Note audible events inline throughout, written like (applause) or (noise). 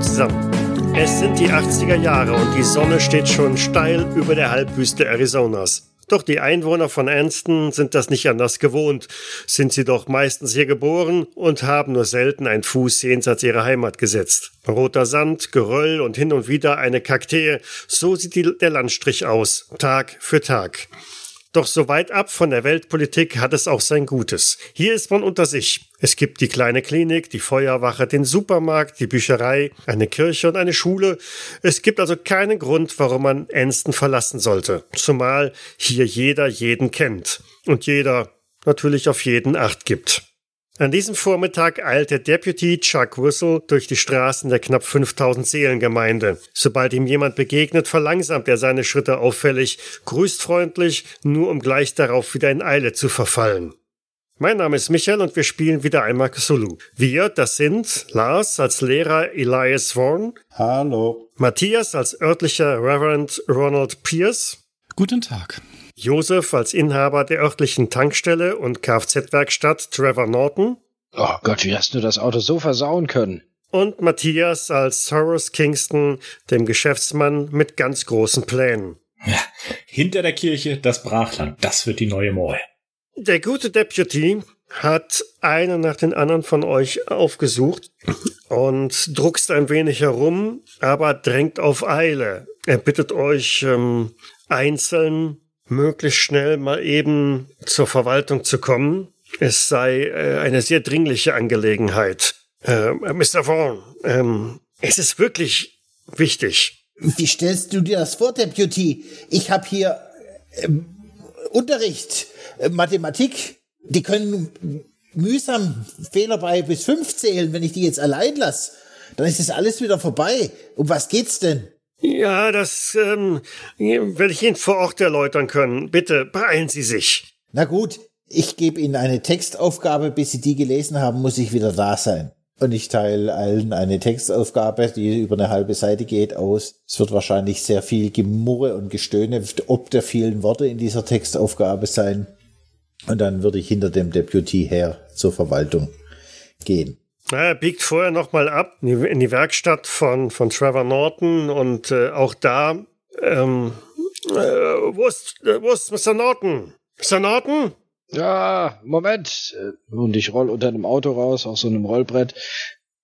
Zusammen. Es sind die 80er Jahre und die Sonne steht schon steil über der Halbwüste Arizonas. Doch die Einwohner von Anston sind das nicht anders gewohnt, sind sie doch meistens hier geboren und haben nur selten einen Fuß jenseits ihrer Heimat gesetzt. Roter Sand, Geröll und hin und wieder eine Kaktee, so sieht die, der Landstrich aus, Tag für Tag. Doch so weit ab von der Weltpolitik hat es auch sein Gutes. Hier ist man unter sich. Es gibt die kleine Klinik, die Feuerwache, den Supermarkt, die Bücherei, eine Kirche und eine Schule. Es gibt also keinen Grund, warum man Enston verlassen sollte. Zumal hier jeder jeden kennt. Und jeder natürlich auf jeden Acht gibt. An diesem Vormittag eilt der Deputy Chuck Whistle durch die Straßen der knapp 5000 Seelengemeinde. Sobald ihm jemand begegnet, verlangsamt er seine Schritte auffällig, grüßt freundlich, nur um gleich darauf wieder in Eile zu verfallen. Mein Name ist Michael und wir spielen wieder einmal Cthulhu. Wir, das sind Lars als Lehrer Elias Vaughan. Hallo. Matthias als örtlicher Reverend Ronald Pierce. Guten Tag. Josef als Inhaber der örtlichen Tankstelle und Kfz-Werkstatt Trevor Norton. Oh Gott, wie hast du das Auto so versauen können? Und Matthias als Horace Kingston, dem Geschäftsmann mit ganz großen Plänen. Ja, hinter der Kirche das Brachland, das wird die neue Moore. Der gute Deputy hat einen nach den anderen von euch aufgesucht und druckst ein wenig herum, aber drängt auf Eile. Er bittet euch ähm, einzeln möglichst schnell mal eben zur Verwaltung zu kommen. Es sei äh, eine sehr dringliche Angelegenheit. Äh, Mr. Vaughan, ähm, es ist wirklich wichtig. Wie stellst du dir das vor, Deputy? Ich habe hier äh, Unterricht, äh, Mathematik. Die können mühsam Fehler bei bis fünf zählen, wenn ich die jetzt allein lasse. Dann ist das alles wieder vorbei. Um was geht's denn? Ja, das ähm, werde ich Ihnen vor Ort erläutern können. Bitte beeilen Sie sich. Na gut, ich gebe Ihnen eine Textaufgabe. Bis Sie die gelesen haben, muss ich wieder da sein. Und ich teile allen eine Textaufgabe, die über eine halbe Seite geht, aus. Es wird wahrscheinlich sehr viel Gemurre und Gestöhne ob der vielen Worte in dieser Textaufgabe sein. Und dann würde ich hinter dem Deputy her zur Verwaltung gehen. Er biegt vorher nochmal ab in die Werkstatt von, von Trevor Norton und äh, auch da, ähm, äh, wo, ist, äh, wo ist Mr. Norton? Mr. Norton? Ja, Moment. Und ich roll unter einem Auto raus, auf so einem Rollbrett.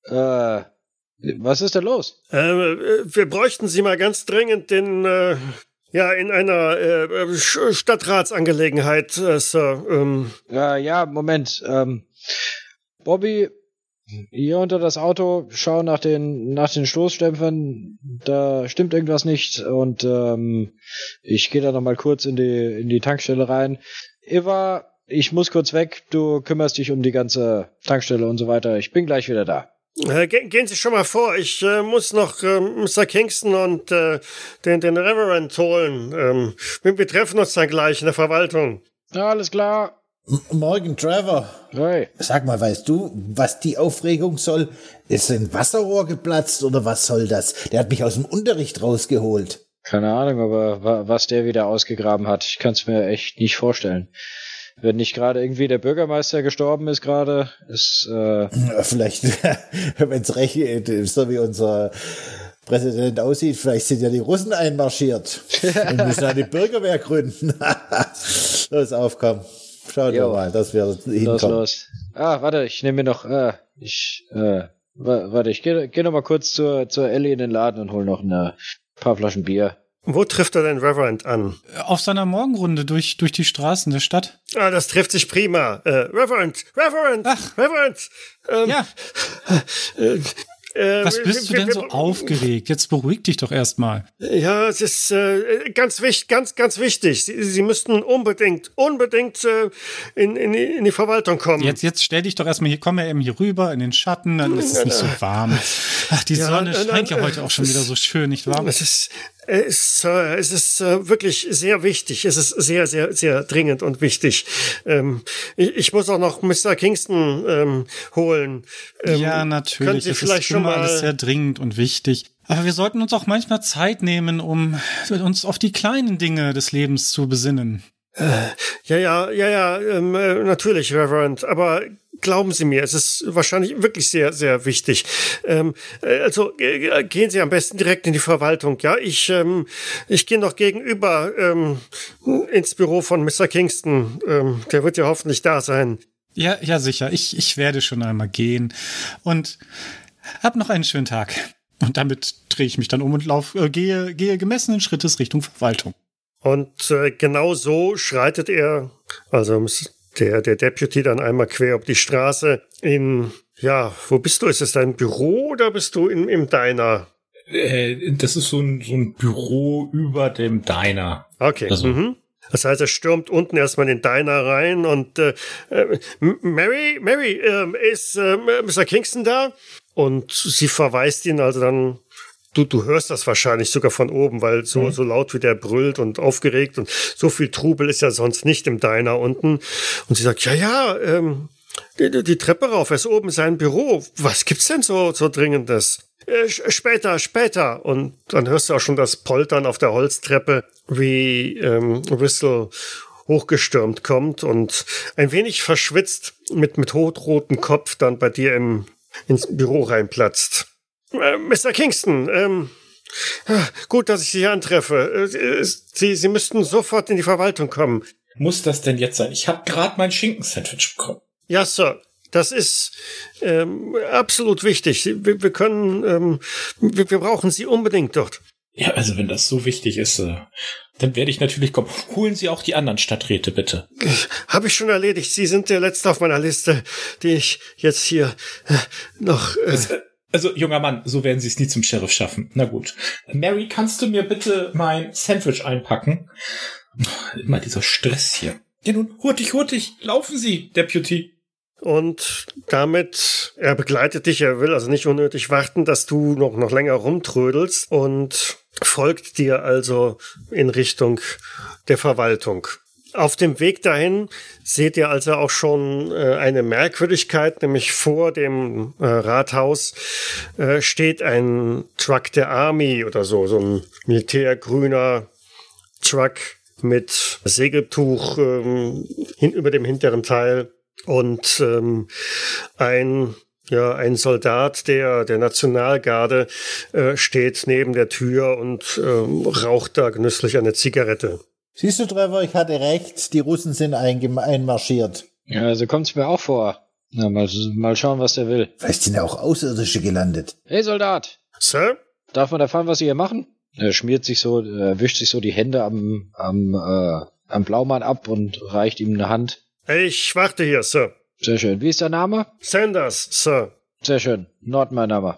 Äh, was ist denn los? Äh, wir bräuchten Sie mal ganz dringend in, äh, ja, in einer äh, Stadtratsangelegenheit, äh, Sir. Ähm. Ja, ja, Moment. Ähm, Bobby, hier unter das Auto, schau nach den, nach den Stoßstempfern, da stimmt irgendwas nicht und ähm, ich gehe da nochmal kurz in die, in die Tankstelle rein. Eva, ich muss kurz weg, du kümmerst dich um die ganze Tankstelle und so weiter. Ich bin gleich wieder da. Äh, gehen Sie schon mal vor, ich äh, muss noch äh, Mr. Kingston und äh, den, den Reverend holen. Ähm, wir treffen uns dann gleich in der Verwaltung. Ja, alles klar. Morgen, Trevor. Hey. Sag mal, weißt du, was die Aufregung soll? Ist ein Wasserrohr geplatzt oder was soll das? Der hat mich aus dem Unterricht rausgeholt. Keine Ahnung, aber was der wieder ausgegraben hat, ich kann es mir echt nicht vorstellen. Wenn nicht gerade irgendwie der Bürgermeister gestorben ist gerade, ist äh vielleicht, (laughs) wenn es recht ist, so wie unser Präsident aussieht, vielleicht sind ja die Russen einmarschiert (laughs) und müssen eine Bürgerwehr gründen. (laughs) Los, aufkommen. Schauen wir mal, dass wir hinkommen. Los, los. Ah, warte, ich nehme mir noch, äh, ich, äh, warte, ich gehe geh noch mal kurz zur, zur Ellie in den Laden und hol noch ein paar Flaschen Bier. Wo trifft er den Reverend an? Auf seiner Morgenrunde durch, durch die Straßen der Stadt. Ah, das trifft sich prima. Äh, Reverend, Reverend, Ach. Reverend. Ähm, ja. (laughs) Äh, äh, Was bist du denn so aufgeregt? Jetzt beruhig dich doch erstmal. Ja, es ist äh, ganz wichtig, ganz, ganz wichtig. Sie, Sie müssten unbedingt, unbedingt äh, in, in, in die Verwaltung kommen. Jetzt, jetzt stell dich doch erstmal hier, komm ja eben hier rüber in den Schatten, dann ist es nicht so warm. Ach, die ja, Sonne scheint ja heute auch schon wieder so schön, nicht wahr? Es ist, es, äh, es ist äh, wirklich sehr wichtig. Es ist sehr, sehr, sehr dringend und wichtig. Ähm, ich, ich, muss auch noch Mr. Kingston ähm, holen. Ähm, ja, natürlich. Sie es vielleicht ist schon mal alles sehr dringend und wichtig. Aber wir sollten uns auch manchmal Zeit nehmen, um uns auf die kleinen Dinge des Lebens zu besinnen. Äh, ja, ja, ja, ja, ähm, äh, natürlich, Reverend. Aber glauben Sie mir, es ist wahrscheinlich wirklich sehr, sehr wichtig. Ähm, äh, also äh, gehen Sie am besten direkt in die Verwaltung. Ja, ich, ähm, ich gehe noch gegenüber ähm, ins Büro von Mr. Kingston. Ähm, der wird ja hoffentlich da sein. Ja, ja, sicher. Ich, ich werde schon einmal gehen. Und hab noch einen schönen Tag. Und damit drehe ich mich dann um und lauf, äh, gehe, gehe gemessenen Schrittes Richtung Verwaltung. Und äh, genau so schreitet er, also der, der Deputy dann einmal quer auf die Straße in, ja, wo bist du? Ist es dein Büro oder bist du in, im Diner? Äh, das ist so ein, so ein Büro über dem Diner. Okay. Also. Mhm. Das heißt, er stürmt unten erstmal in den Diner rein und äh, äh Mary, Mary, äh, ist äh, Mr. Kingston da? Und sie verweist ihn also dann du, du hörst das wahrscheinlich sogar von oben, weil so, mhm. so laut wie der brüllt und aufgeregt und so viel Trubel ist ja sonst nicht im Diner unten. Und sie sagt, ja, ja, ähm, die, die Treppe rauf, er ist oben sein Büro. Was gibt's denn so, so Dringendes? Äh, später, später. Und dann hörst du auch schon das Poltern auf der Holztreppe, wie ähm, Whistle hochgestürmt kommt und ein wenig verschwitzt mit, mit hotrotem Kopf dann bei dir im, ins Büro reinplatzt. Äh, Mr. Kingston, ähm, gut, dass ich Sie hier antreffe. Äh, Sie, Sie müssten sofort in die Verwaltung kommen. Muss das denn jetzt sein? Ich habe gerade mein Schinkensandwich bekommen. Ja, Sir. Das ist ähm, absolut wichtig. Wir, wir können, ähm, wir, wir brauchen Sie unbedingt dort. Ja, also wenn das so wichtig ist, äh, dann werde ich natürlich kommen. Holen Sie auch die anderen Stadträte, bitte. Habe ich schon erledigt. Sie sind der Letzte auf meiner Liste, die ich jetzt hier äh, noch. Äh, also, junger Mann, so werden sie es nie zum Sheriff schaffen. Na gut. Mary, kannst du mir bitte mein Sandwich einpacken? Immer dieser Stress hier. Ja nun, hurtig, hurtig, laufen Sie, Deputy. Und damit, er begleitet dich, er will also nicht unnötig warten, dass du noch, noch länger rumtrödelst und folgt dir also in Richtung der Verwaltung. Auf dem Weg dahin seht ihr also auch schon äh, eine Merkwürdigkeit, nämlich vor dem äh, Rathaus äh, steht ein Truck der Army oder so, so ein militärgrüner Truck mit Segeltuch ähm, hin, über dem hinteren Teil und ähm, ein ja, ein Soldat der, der Nationalgarde äh, steht neben der Tür und ähm, raucht da genüsslich eine Zigarette. Siehst du, Trevor, ich hatte recht, die Russen sind einmarschiert. Ja, so kommt's mir auch vor. Na, mal, mal schauen, was der will. Vielleicht sind ja auch Außerirdische gelandet. Hey, Soldat! Sir? Darf man erfahren, was Sie hier machen? Er schmiert sich so, er wischt sich so die Hände am, am, äh, am Blaumann ab und reicht ihm eine Hand. Ich warte hier, Sir. Sehr schön. Wie ist der Name? Sanders, Sir. Sehr schön. Nord mein Name.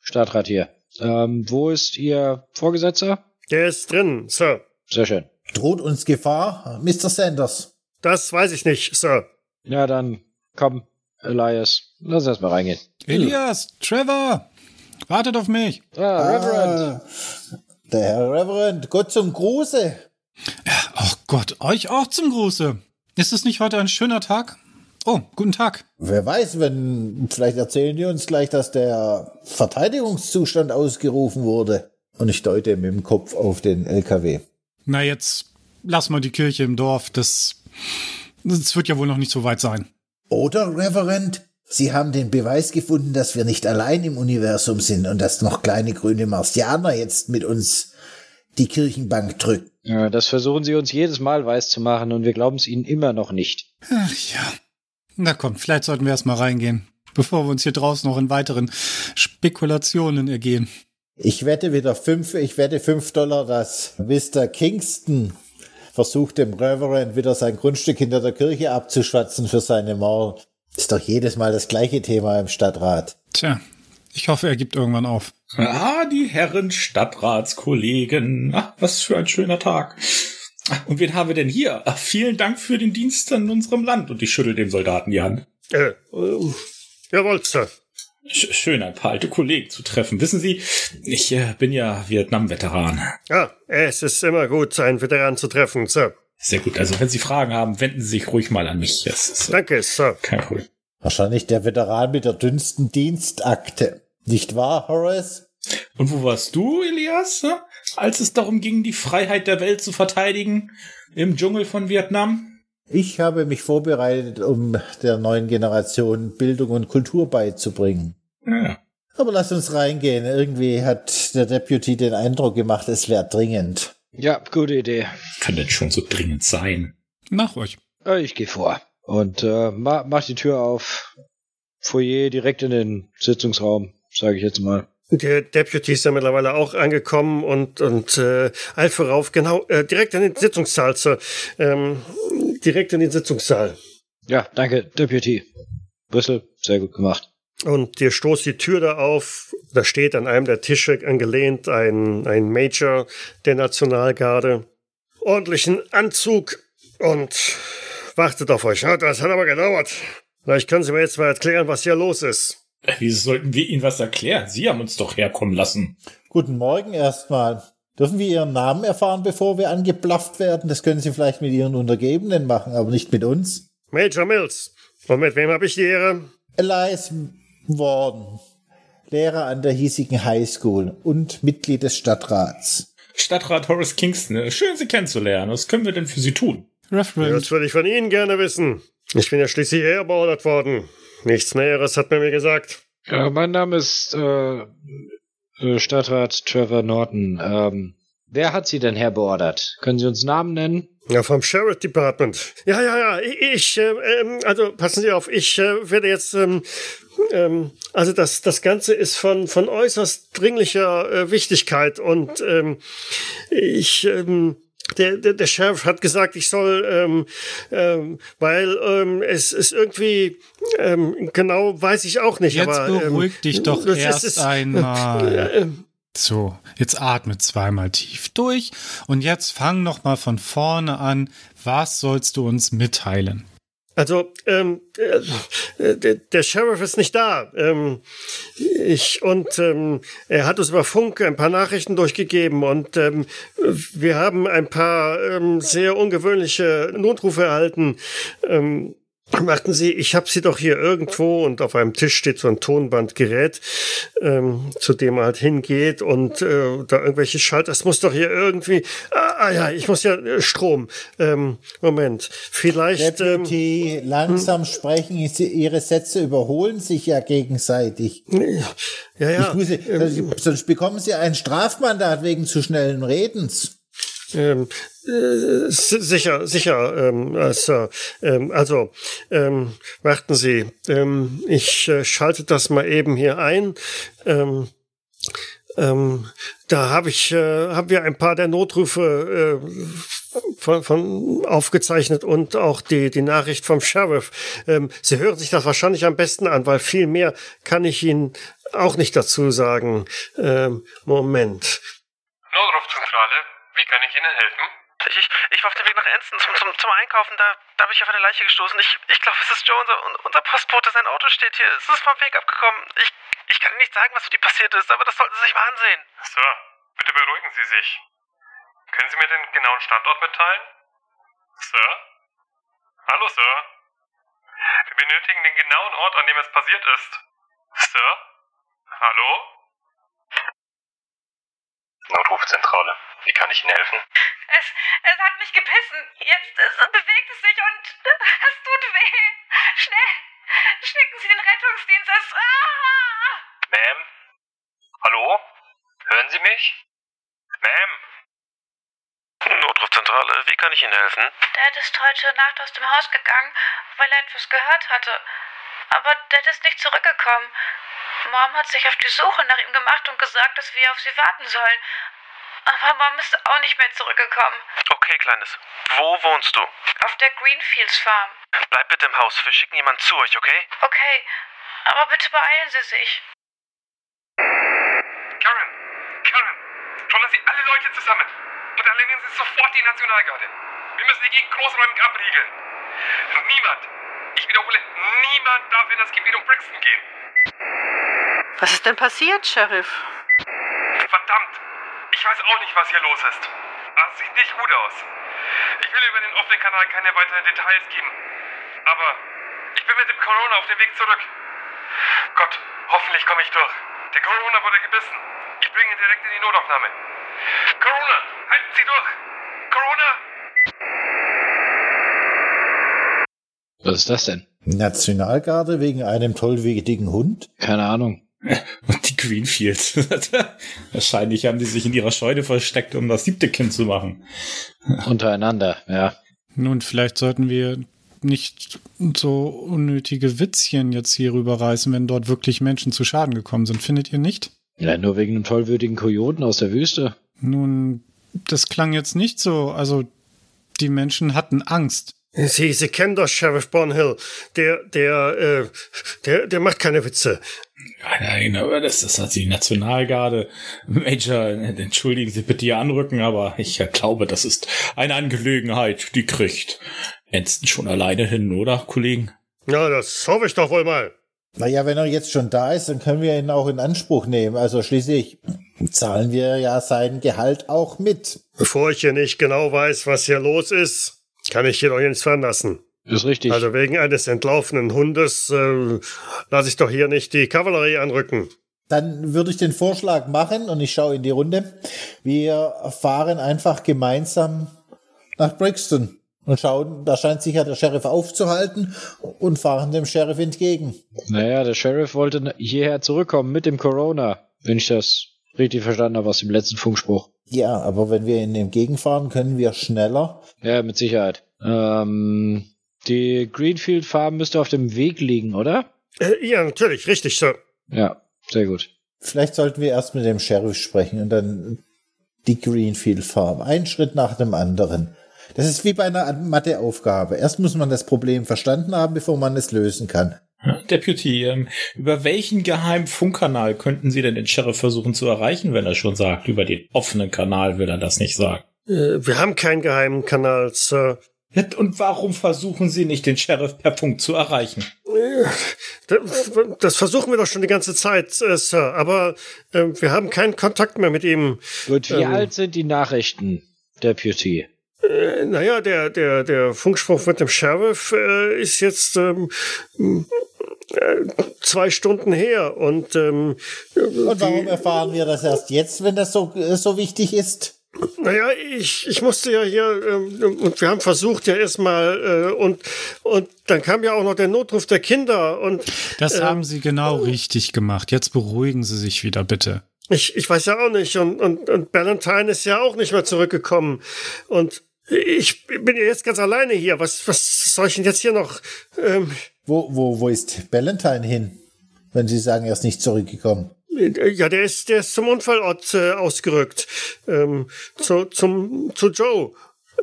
Stadtrat hier. Ähm, wo ist Ihr Vorgesetzter? Der ist drin, Sir. Sehr schön. Droht uns Gefahr, Mr. Sanders? Das weiß ich nicht, Sir. Ja, dann komm, Elias. Lass uns mal reingehen. Elias, Trevor, wartet auf mich. Ah, Reverend. Ah, der Herr Reverend, Gott zum Gruße. Ja, ach Gott, euch auch zum Gruße. Ist es nicht heute ein schöner Tag? Oh, guten Tag. Wer weiß, wenn, vielleicht erzählen die uns gleich, dass der Verteidigungszustand ausgerufen wurde. Und ich deute mit dem Kopf auf den LKW. Na, jetzt lass mal die Kirche im Dorf. Das, das wird ja wohl noch nicht so weit sein. Oder, Reverend, Sie haben den Beweis gefunden, dass wir nicht allein im Universum sind und dass noch kleine grüne Marsianer jetzt mit uns die Kirchenbank drücken. Ja, das versuchen Sie uns jedes Mal weiß zu machen und wir glauben es Ihnen immer noch nicht. Ach ja. Na komm, vielleicht sollten wir erst mal reingehen, bevor wir uns hier draußen noch in weiteren Spekulationen ergehen. Ich wette wieder fünf, ich wette fünf Dollar, dass Mr. Kingston versucht, dem Reverend wieder sein Grundstück hinter der Kirche abzuschwatzen für seine Mord. Ist doch jedes Mal das gleiche Thema im Stadtrat. Tja, ich hoffe, er gibt irgendwann auf. Ah, die Herren Stadtratskollegen. Ach, was für ein schöner Tag. Und wen haben wir denn hier? Ach, vielen Dank für den Dienst an unserem Land. Und ich schüttel dem Soldaten die Hand. Äh, äh, jawohl, Sir. Schön, ein paar alte Kollegen zu treffen. Wissen Sie, ich äh, bin ja Vietnam-Veteran. Ja, es ist immer gut, einen Veteran zu treffen, Sir. Sehr gut. Also, wenn Sie Fragen haben, wenden Sie sich ruhig mal an mich. Ist, äh, Danke, Sir. Kein Problem. Wahrscheinlich der Veteran mit der dünnsten Dienstakte. Nicht wahr, Horace? Und wo warst du, Elias, als es darum ging, die Freiheit der Welt zu verteidigen im Dschungel von Vietnam? Ich habe mich vorbereitet, um der neuen Generation Bildung und Kultur beizubringen. Ja. Aber lass uns reingehen. Irgendwie hat der Deputy den Eindruck gemacht, es wäre dringend. Ja, gute Idee. Kann denn schon so dringend sein? Nach euch. Ich gehe vor. Und äh, ma mach die Tür auf. Foyer direkt in den Sitzungsraum, sage ich jetzt mal. Der Deputy ist ja mittlerweile auch angekommen und, und äh, eilt vorauf, genau, äh, direkt in den Sitzungssaal, Sir. Ähm, direkt in den Sitzungssaal. Ja, danke, Deputy. Brüssel, sehr gut gemacht. Und dir stoßt die Tür da auf. Da steht an einem der Tische angelehnt ein, ein Major der Nationalgarde. Ordentlichen Anzug und wartet auf euch. Das hat aber gedauert. Vielleicht können Sie mir jetzt mal erklären, was hier los ist. Wieso sollten wir Ihnen was erklären? Sie haben uns doch herkommen lassen. Guten Morgen erstmal. Dürfen wir Ihren Namen erfahren, bevor wir angeblafft werden? Das können Sie vielleicht mit Ihren Untergebenen machen, aber nicht mit uns. Major Mills. Und mit wem habe ich die Ehre? Elias Warden, Lehrer an der hiesigen High School und Mitglied des Stadtrats. Stadtrat Horace Kingston, äh, schön Sie kennenzulernen. Was können wir denn für Sie tun? Referent. Das würde ich von Ihnen gerne wissen. Ich bin ja schließlich hierher beordert worden. Nichts Näheres hat man mir gesagt. Ja, mein Name ist äh, Stadtrat Trevor Norton. Ähm, wer hat Sie denn herbeordert? Können Sie uns Namen nennen? Ja, vom Sheriff Department. Ja, ja, ja. Ich, ich äh, ähm, also passen Sie auf, ich äh, werde jetzt, ähm, ähm, also das, das Ganze ist von, von äußerst dringlicher äh, Wichtigkeit und ähm, ich, ähm, der, der, der Sheriff hat gesagt, ich soll, ähm, ähm, weil ähm, es ist irgendwie, ähm, genau weiß ich auch nicht, Jetzt aber. ähm, beruhig dich doch erst ist- einmal. (laughs) ähm, So, jetzt atme zweimal tief durch und jetzt fang noch mal von vorne an. Was sollst du uns mitteilen? Also, ähm, äh, der, der Sheriff ist nicht da. Ähm, ich und ähm, er hat uns über Funk ein paar Nachrichten durchgegeben und ähm, wir haben ein paar ähm, sehr ungewöhnliche Notrufe erhalten. Ähm, Warten Sie, ich habe sie doch hier irgendwo und auf einem Tisch steht so ein Tonbandgerät, ähm, zu dem man halt hingeht und äh, da irgendwelche Schalter. Das muss doch hier irgendwie. Ah, ah ja, ich muss ja äh, Strom. Ähm, Moment, vielleicht. Ähm, Deputy, langsam sprechen, Sie- Ihre Sätze überholen sich ja gegenseitig. ja, ja. Ich muss, sonst- sonst bekommen Sie ein Strafmandat wegen zu schnellen Redens. Ähm, äh, si- sicher, sicher, ähm, äh, Sir. Ähm, also, ähm, warten Sie. Ähm, ich äh, schalte das mal eben hier ein. Ähm, ähm, da habe ich, äh, haben wir ein paar der Notrufe äh, von, von aufgezeichnet und auch die, die Nachricht vom Sheriff. Ähm, Sie hören sich das wahrscheinlich am besten an, weil viel mehr kann ich Ihnen auch nicht dazu sagen. Ähm, Moment. Notrufzentrale, wie kann ich Ihnen helfen? Ich, ich, ich war auf dem Weg nach Enston zum, zum, zum Einkaufen, da, da bin ich auf eine Leiche gestoßen. Ich, ich glaube, es ist Joe, unser, unser Postbote, sein Auto steht hier. Es ist vom Weg abgekommen. Ich, ich kann Ihnen nicht sagen, was für die passiert ist, aber das sollten Sie sich mal ansehen. Sir, bitte beruhigen Sie sich. Können Sie mir den genauen Standort mitteilen? Sir? Hallo, Sir? Wir benötigen den genauen Ort, an dem es passiert ist. Sir? Hallo? Notrufzentrale, wie kann ich Ihnen helfen? Es, es hat mich gebissen. Jetzt es bewegt es sich und es tut weh. Schnell, schicken Sie den Rettungsdienst. Es, ah! Ma'am? Hallo? Hören Sie mich? Ma'am? Notrufzentrale, wie kann ich Ihnen helfen? Dad ist heute Nacht aus dem Haus gegangen, weil er etwas gehört hatte. Aber Dad ist nicht zurückgekommen. Mom hat sich auf die Suche nach ihm gemacht und gesagt, dass wir auf sie warten sollen. Aber Mom ist auch nicht mehr zurückgekommen. Okay, Kleines. Wo wohnst du? Auf der Greenfields Farm. Bleib bitte im Haus. Wir schicken jemanden zu euch, okay? Okay, aber bitte beeilen Sie sich. Karen! Karen! Trollen Sie alle Leute zusammen! Und alarmieren Sie sofort die Nationalgarde! Wir müssen die Gegend großräumig abriegeln! Niemand, ich wiederhole, niemand darf in das Gebiet um Brixton gehen! Was ist denn passiert, Sheriff? Verdammt! Ich weiß auch nicht, was hier los ist. Aber es sieht nicht gut aus. Ich will über den offenen Kanal keine weiteren Details geben. Aber ich bin mit dem Corona auf dem Weg zurück. Gott, hoffentlich komme ich durch. Der Corona wurde gebissen. Ich bringe ihn direkt in die Notaufnahme. Corona, halten Sie durch! Corona! Was ist das denn? Nationalgarde wegen einem tollwütigen Hund? Keine Ahnung. (laughs) Und die Greenfields. (laughs) Wahrscheinlich haben die sich in ihrer Scheune versteckt, um das siebte Kind zu machen. Untereinander, ja. Nun, vielleicht sollten wir nicht so unnötige Witzchen jetzt hier rüberreißen, wenn dort wirklich Menschen zu Schaden gekommen sind. Findet ihr nicht? Ja, nur wegen einem tollwütigen Kojoten aus der Wüste. Nun, das klang jetzt nicht so. Also, die Menschen hatten Angst. Sie, Sie kennen doch Sheriff Bonhill. Der, der, äh, der, der macht keine Witze. Nein, aber das, das hat die Nationalgarde. Major, entschuldigen Sie bitte Ihr Anrücken, aber ich glaube, das ist eine Angelegenheit, die kriegt Enston schon alleine hin, oder, Kollegen? Ja, das hoffe ich doch wohl mal. Naja, wenn er jetzt schon da ist, dann können wir ihn auch in Anspruch nehmen. Also schließlich zahlen wir ja sein Gehalt auch mit. Bevor ich hier nicht genau weiß, was hier los ist, kann ich hier doch nichts veranlassen. Ist richtig. Also wegen eines entlaufenen Hundes äh, lasse ich doch hier nicht die Kavallerie anrücken. Dann würde ich den Vorschlag machen und ich schaue in die Runde. Wir fahren einfach gemeinsam nach Brixton und schauen, da scheint sich ja der Sheriff aufzuhalten und fahren dem Sheriff entgegen. Naja, der Sheriff wollte hierher zurückkommen mit dem Corona, wenn ich das richtig verstanden habe aus dem letzten Funkspruch. Ja, aber wenn wir ihnen entgegenfahren, können wir schneller. Ja, mit Sicherheit. Ähm, die Greenfield Farm müsste auf dem Weg liegen, oder? Äh, ja, natürlich, richtig, Sir. Ja, sehr gut. Vielleicht sollten wir erst mit dem Sheriff sprechen und dann die Greenfield Farm. Ein Schritt nach dem anderen. Das ist wie bei einer Matheaufgabe. Erst muss man das Problem verstanden haben, bevor man es lösen kann. Deputy, ähm, über welchen geheimen Funkkanal könnten Sie denn den Sheriff versuchen zu erreichen, wenn er schon sagt? Über den offenen Kanal will er das nicht sagen. Äh, wir haben keinen geheimen Kanal, Sir. Und warum versuchen Sie nicht, den Sheriff per Funk zu erreichen? Das, das versuchen wir doch schon die ganze Zeit, äh, Sir. Aber äh, wir haben keinen Kontakt mehr mit ihm. Gut, wie Ähm. alt sind die Nachrichten, Deputy? Äh, naja, der, der, der Funkspruch mit dem Sheriff äh, ist jetzt ähm, äh, zwei Stunden her. Und, ähm, Und warum erfahren wir das erst jetzt, wenn das so, äh, so wichtig ist? Naja, ich, ich musste ja hier, ähm, und wir haben versucht ja erstmal, äh, und, und dann kam ja auch noch der Notruf der Kinder und Das Ähm, haben Sie genau richtig gemacht. Jetzt beruhigen Sie sich wieder, bitte. ich, ich weiß ja auch nicht, und, und, und Valentine ist ja auch nicht mehr zurückgekommen. Und ich bin ja jetzt ganz alleine hier. Was, was soll ich denn jetzt hier noch? Ähm, Wo, wo, wo ist Valentine hin? Wenn Sie sagen, er ist nicht zurückgekommen. ja, der ist, der ist zum Unfallort äh, ausgerückt. Ähm, zu, zum, zu Joe.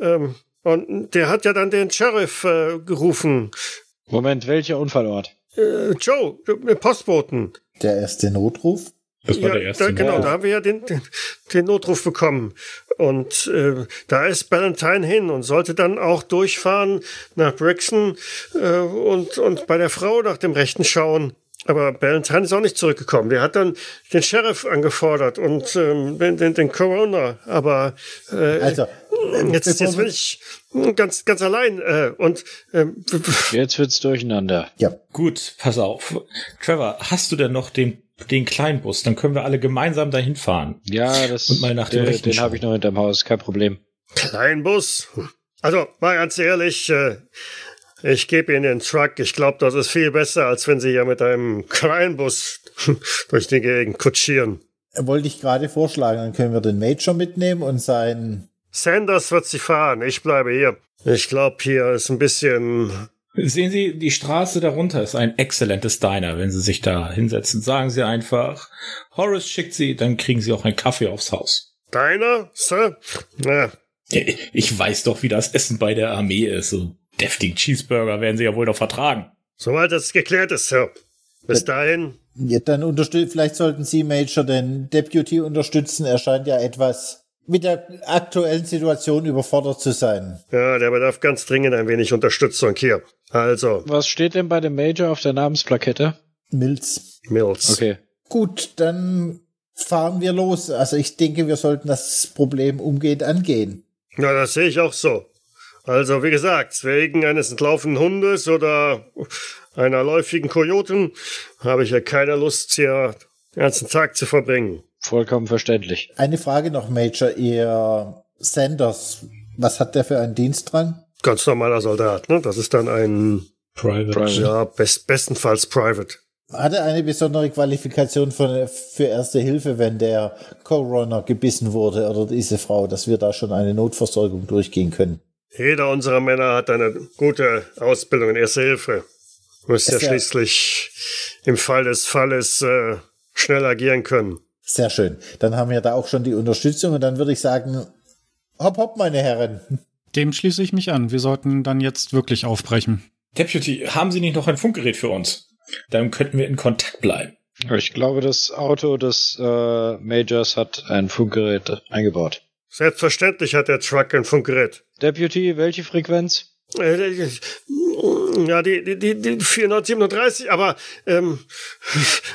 Ähm, und der hat ja dann den Sheriff äh, gerufen. Moment, welcher Unfallort? Äh, Joe, Postboten. Der erste Notruf? Das war ja, der erste da, genau, Mal. da haben wir ja den, den, den Notruf bekommen. Und äh, da ist Valentine hin und sollte dann auch durchfahren nach Brixton äh, und, und bei der Frau nach dem Rechten schauen. Aber Valentine ist auch nicht zurückgekommen. Der hat dann den Sheriff angefordert und ähm, den, den, den Corona. Aber äh, Also, jetzt, bevor jetzt bin ich ganz, ganz allein. Äh, und ähm, Jetzt wird's durcheinander. ja, Gut, pass auf. Trevor, hast du denn noch den, den Kleinbus? Dann können wir alle gemeinsam dahin fahren. Ja, das Und mal nach dem den, Rechten den habe ich noch hinterm Haus, kein Problem. Kleinbus? Also, mal ganz ehrlich, äh, ich gebe Ihnen den Truck. Ich glaube, das ist viel besser, als wenn Sie hier mit einem Kleinbus (laughs) durch die Gegend kutschieren. wollte ich gerade vorschlagen, dann können wir den Major mitnehmen und sein. Sanders wird Sie fahren. Ich bleibe hier. Ich glaube, hier ist ein bisschen. Sehen Sie, die Straße darunter ist ein exzellentes Diner. Wenn Sie sich da hinsetzen, sagen Sie einfach, Horace schickt Sie, dann kriegen Sie auch einen Kaffee aufs Haus. Deiner, Sir? Na, Ich weiß doch, wie das Essen bei der Armee ist. So deftigen Cheeseburger werden Sie ja wohl noch vertragen. soweit das geklärt ist, Sir. Bis dahin. Ja, dann unterstützen, vielleicht sollten Sie Major den Deputy unterstützen. Er scheint ja etwas mit der aktuellen Situation überfordert zu sein. Ja, der bedarf ganz dringend ein wenig Unterstützung hier. Also, Was steht denn bei dem Major auf der Namensplakette? Mills. Mills. Okay. Gut, dann fahren wir los. Also ich denke, wir sollten das Problem umgehend angehen. Ja, das sehe ich auch so. Also, wie gesagt, wegen eines entlaufenen Hundes oder einer läufigen Kojoten habe ich ja keine Lust, hier den ganzen Tag zu verbringen. Vollkommen verständlich. Eine Frage noch, Major. Ihr Sanders, was hat der für einen Dienst dran? Ganz normaler Soldat, ne? Das ist dann ein Private. Private. Ja, best, bestenfalls private. Hat er eine besondere Qualifikation von, für Erste Hilfe, wenn der Coroner gebissen wurde oder diese Frau, dass wir da schon eine Notversorgung durchgehen können? Jeder unserer Männer hat eine gute Ausbildung in Erste Hilfe. Muss ja- schließlich im Fall des Falles äh, schnell agieren können. Sehr schön. Dann haben wir da auch schon die Unterstützung und dann würde ich sagen, hopp, hopp, meine Herren. Dem schließe ich mich an. Wir sollten dann jetzt wirklich aufbrechen. Deputy, haben Sie nicht noch ein Funkgerät für uns? Dann könnten wir in Kontakt bleiben. Ich glaube, das Auto des äh, Majors hat ein Funkgerät eingebaut. Selbstverständlich hat der Truck ein Funkgerät. Deputy, welche Frequenz? Äh, Ja, die, die, die, die 437, aber ähm,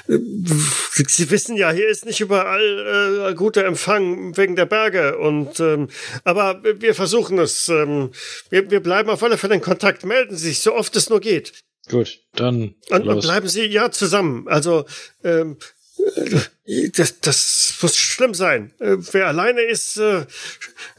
Sie wissen ja, hier ist nicht überall äh, guter Empfang wegen der Berge. Und ähm, aber wir versuchen es. Ähm, wir, wir bleiben auf alle Fälle in Kontakt. Melden Sie sich, so oft es nur geht. Gut, dann Und, und bleiben Sie ja zusammen. Also ähm, äh, das, das muss schlimm sein. Äh, wer alleine ist, äh,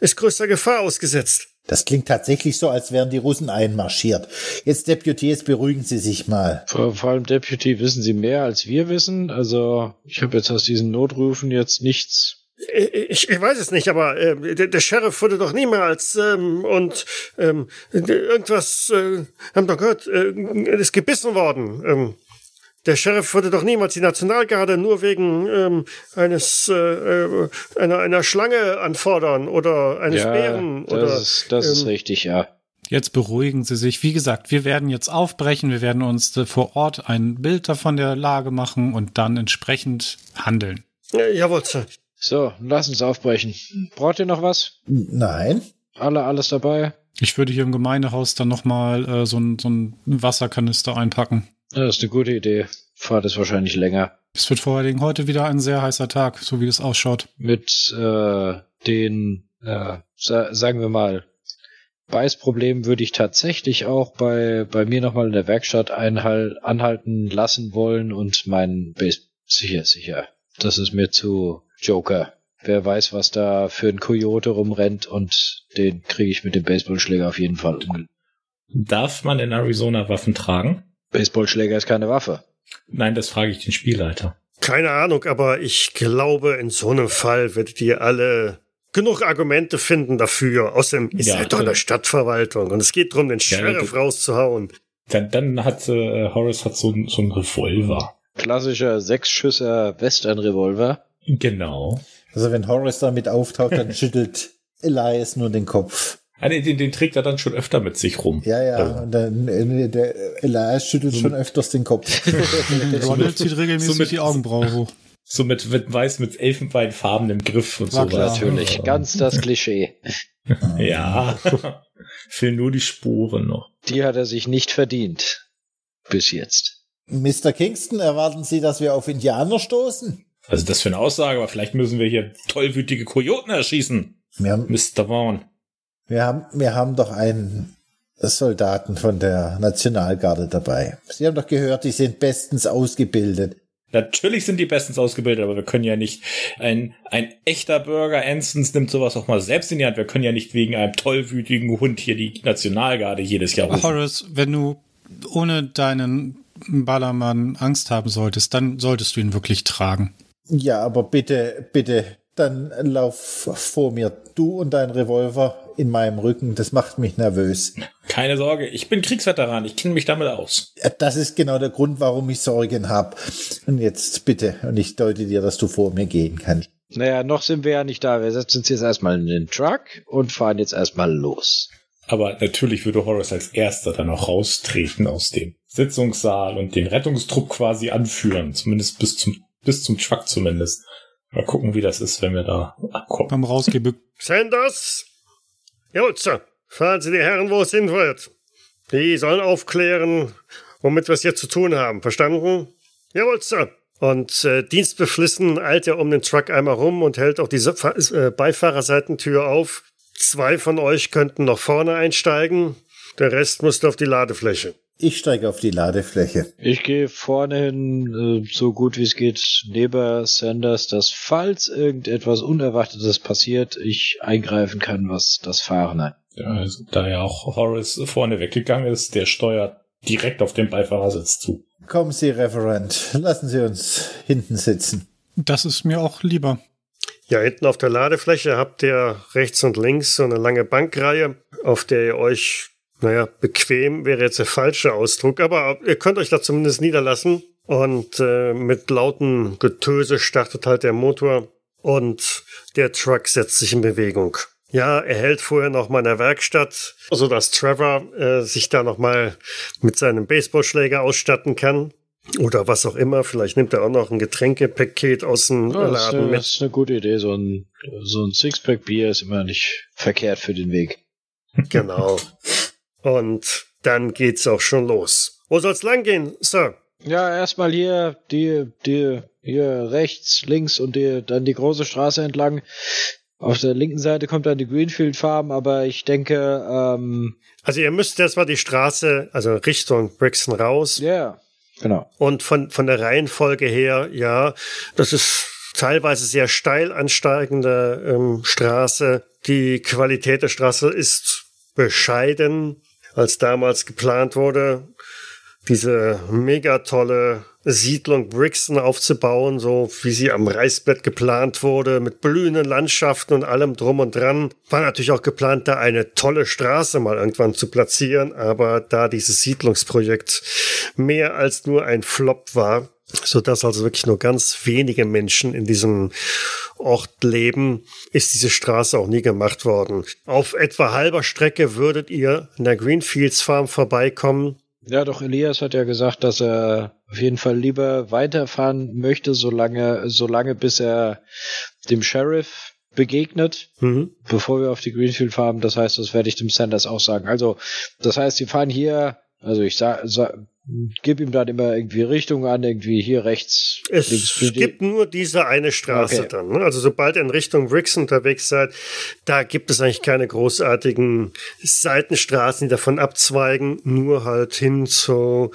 ist größter Gefahr ausgesetzt. Das klingt tatsächlich so, als wären die Russen einmarschiert. Jetzt, Deputy, jetzt beruhigen Sie sich mal. Vor, vor allem Deputy wissen Sie mehr als wir wissen. Also ich habe jetzt aus diesen Notrufen jetzt nichts. Ich, ich weiß es nicht, aber äh, der, der Sheriff wurde doch niemals ähm, und ähm, irgendwas äh, haben doch gehört, äh, ist gebissen worden. Ähm, der Sheriff würde doch niemals die Nationalgarde nur wegen ähm, eines äh, äh, einer einer Schlange anfordern oder eines Bären das, oder ist, das ist ähm, richtig, ja. Jetzt beruhigen Sie sich. Wie gesagt, wir werden jetzt aufbrechen. Wir werden uns äh, vor Ort ein Bild davon der Lage machen und dann entsprechend handeln. äh, jawohl, Sir. So, lass uns aufbrechen. Braucht ihr noch was? Nein. Alle, alles dabei? Ich würde hier im Gemeindehaus dann nochmal äh, so, ein, so ein Wasserkanister einpacken. Das ist eine gute Idee. Fahrt ist wahrscheinlich länger. Es wird vor allen Dingen heute wieder ein sehr heißer Tag, so wie es ausschaut. Mit äh, den, äh, sa sagen wir mal, Beißproblemen würde ich tatsächlich auch bei, bei mir nochmal in der Werkstatt einhal anhalten lassen wollen und meinen Base sicher, sicher. Das ist mir zu Joker. Wer weiß, was da für ein Coyote rumrennt und den kriege ich mit dem Baseballschläger auf jeden Fall um. Darf man in Arizona Waffen tragen? Baseballschläger ist keine Waffe. Nein, das frage ich den Spielleiter. Keine Ahnung, aber ich glaube, in so einem Fall werdet ihr alle genug Argumente finden dafür. Außerdem ist Ja, halt doch eine klar. Stadtverwaltung und es geht darum, den Ja, Sheriff du- rauszuhauen. Dann, dann hat äh, Horace hat so, so einen Revolver. Klassischer Sechsschüsser Western-Revolver. Genau. Also wenn Horace damit auftaucht, dann (laughs) schüttelt Elias nur den Kopf. Ah, nee, den, den trägt er dann schon öfter mit sich rum. Ja, ja. Also, Und dann, äh, der Elias schüttelt schon öfters den Kopf. (laughs) Ronald zieht regelmäßig so mit- die Augenbraue hoch. so mit, mit weiß mit Elfenbeinfarben im Griff und War so klar. Natürlich, ganz das Klischee. (laughs) Ja. (laughs) Fehlen nur die Spuren noch. Die hat er sich nicht verdient. Bis jetzt. Mr. Kingston, erwarten Sie, dass wir auf Indianer stoßen? Also das für eine Aussage, aber vielleicht müssen wir hier tollwütige Kojoten erschießen. Haben, Mr. Vaughn. Wir haben, wir haben doch einen Soldaten von der Nationalgarde dabei. Sie haben doch gehört, die sind bestens ausgebildet. Natürlich sind die bestens ausgebildet, aber wir können ja nicht, ein, ein echter Bürger Anstons nimmt sowas auch mal selbst in die Hand. Wir können ja nicht wegen einem tollwütigen Hund hier die Nationalgarde jedes Jahr rufen. Horace, wenn du ohne deinen Ballermann Angst haben solltest, dann solltest du ihn wirklich tragen. Ja, aber bitte, bitte, dann lauf vor mir. Du und dein Revolver in meinem Rücken, das macht mich nervös. Keine Sorge, ich bin Kriegsveteran, ich kenne mich damit aus. Das ist genau der Grund, warum ich Sorgen habe. Und jetzt bitte, und ich deute dir, dass du vor mir gehen kannst. Naja, noch sind wir ja nicht da. Wir setzen uns jetzt erstmal in den Truck und fahren jetzt erstmal los. Aber natürlich würde Horace als erster dann auch raustreten aus dem Sitzungssaal und den Rettungstrupp quasi anführen. Zumindest bis zum, bis zum Truck zumindest. Mal gucken, wie das ist, wenn wir da abkommen. Beim Rausgebück. Sanders? Jawohl, Sir. Fahren Sie die Herren, wo es hin wird. Die sollen aufklären, womit wir es hier zu tun haben. Verstanden? Jawohl, Sir. Und äh, dienstbeflissen eilt er um den Truck einmal rum und hält auch Fa äh, Beifahrerseitentür auf. Zwei von euch könnten noch vorne einsteigen. Der Rest muss auf die Ladefläche. Ich steige auf die Ladefläche. Ich gehe vorne hin, äh, so gut wie es geht, neben Sanders, dass falls irgendetwas Unerwartetes passiert, ich eingreifen kann, was das Fahren angeht. Ja, also, da ja auch Horace vorne weggegangen ist, der steuert direkt auf den Beifahrersitz zu. Kommen Sie, Referent. Lassen Sie uns hinten sitzen. Das ist mir auch lieber. Ja, hinten auf der Ladefläche habt ihr rechts und links so eine lange Bankreihe, auf der ihr euch, naja, bequem wäre jetzt der falsche Ausdruck, aber ihr könnt euch da zumindest niederlassen. Und äh, mit lauten Getöse startet halt der Motor und der Truck setzt sich in Bewegung. Ja, er hält vorher noch mal in der Werkstatt, so dass Trevor äh, sich da noch mal mit seinem Baseballschläger ausstatten kann. Oder was auch immer. Vielleicht nimmt er auch noch ein Getränkepaket aus dem Ja, das, ist Laden eine, mit. das ist eine gute Idee. So ein, so ein Sixpack Bier ist immer nicht verkehrt für den Weg. Genau. (laughs) Und dann geht's auch schon los. Wo soll's lang gehen, Sir? Ja, erstmal hier die, die, hier rechts, links und die, dann die große Straße entlang. Auf der linken Seite kommt dann die Greenfield Farm, aber ich denke, ähm, Also ihr müsst erstmal die Straße, also Richtung Brixton raus. ja, genau. Und von, von der Reihenfolge her, ja, das ist teilweise sehr steil ansteigende ähm, Straße. Die Qualität der Straße ist bescheiden, als damals geplant wurde, diese mega tolle Siedlung Brixton aufzubauen, so wie sie am Reißbrett geplant wurde, mit blühenden Landschaften und allem drum und dran. War natürlich auch geplant, da eine tolle Straße mal irgendwann zu platzieren, aber da dieses Siedlungsprojekt mehr als nur ein Flop war, so dass also wirklich nur ganz wenige Menschen in diesem Ort leben, ist diese Straße auch nie gemacht worden. Auf etwa halber Strecke würdet ihr in der Greenfields Farm vorbeikommen. Ja, doch Elias hat ja gesagt, dass er auf jeden Fall lieber weiterfahren möchte, solange, solange bis er dem Sheriff begegnet, Mhm. bevor wir auf die Greenfield fahren. Das heißt, das werde ich dem Sanders auch sagen. Also, das heißt, die fahren hier, also ich sag, sag gib ihm dann immer irgendwie Richtung an, irgendwie hier rechts, Es links. gibt nur diese eine Straße Okay. dann. Ne? Also sobald ihr in Richtung Brixton unterwegs seid, da gibt es eigentlich keine großartigen Seitenstraßen, die davon abzweigen, nur halt hin zu,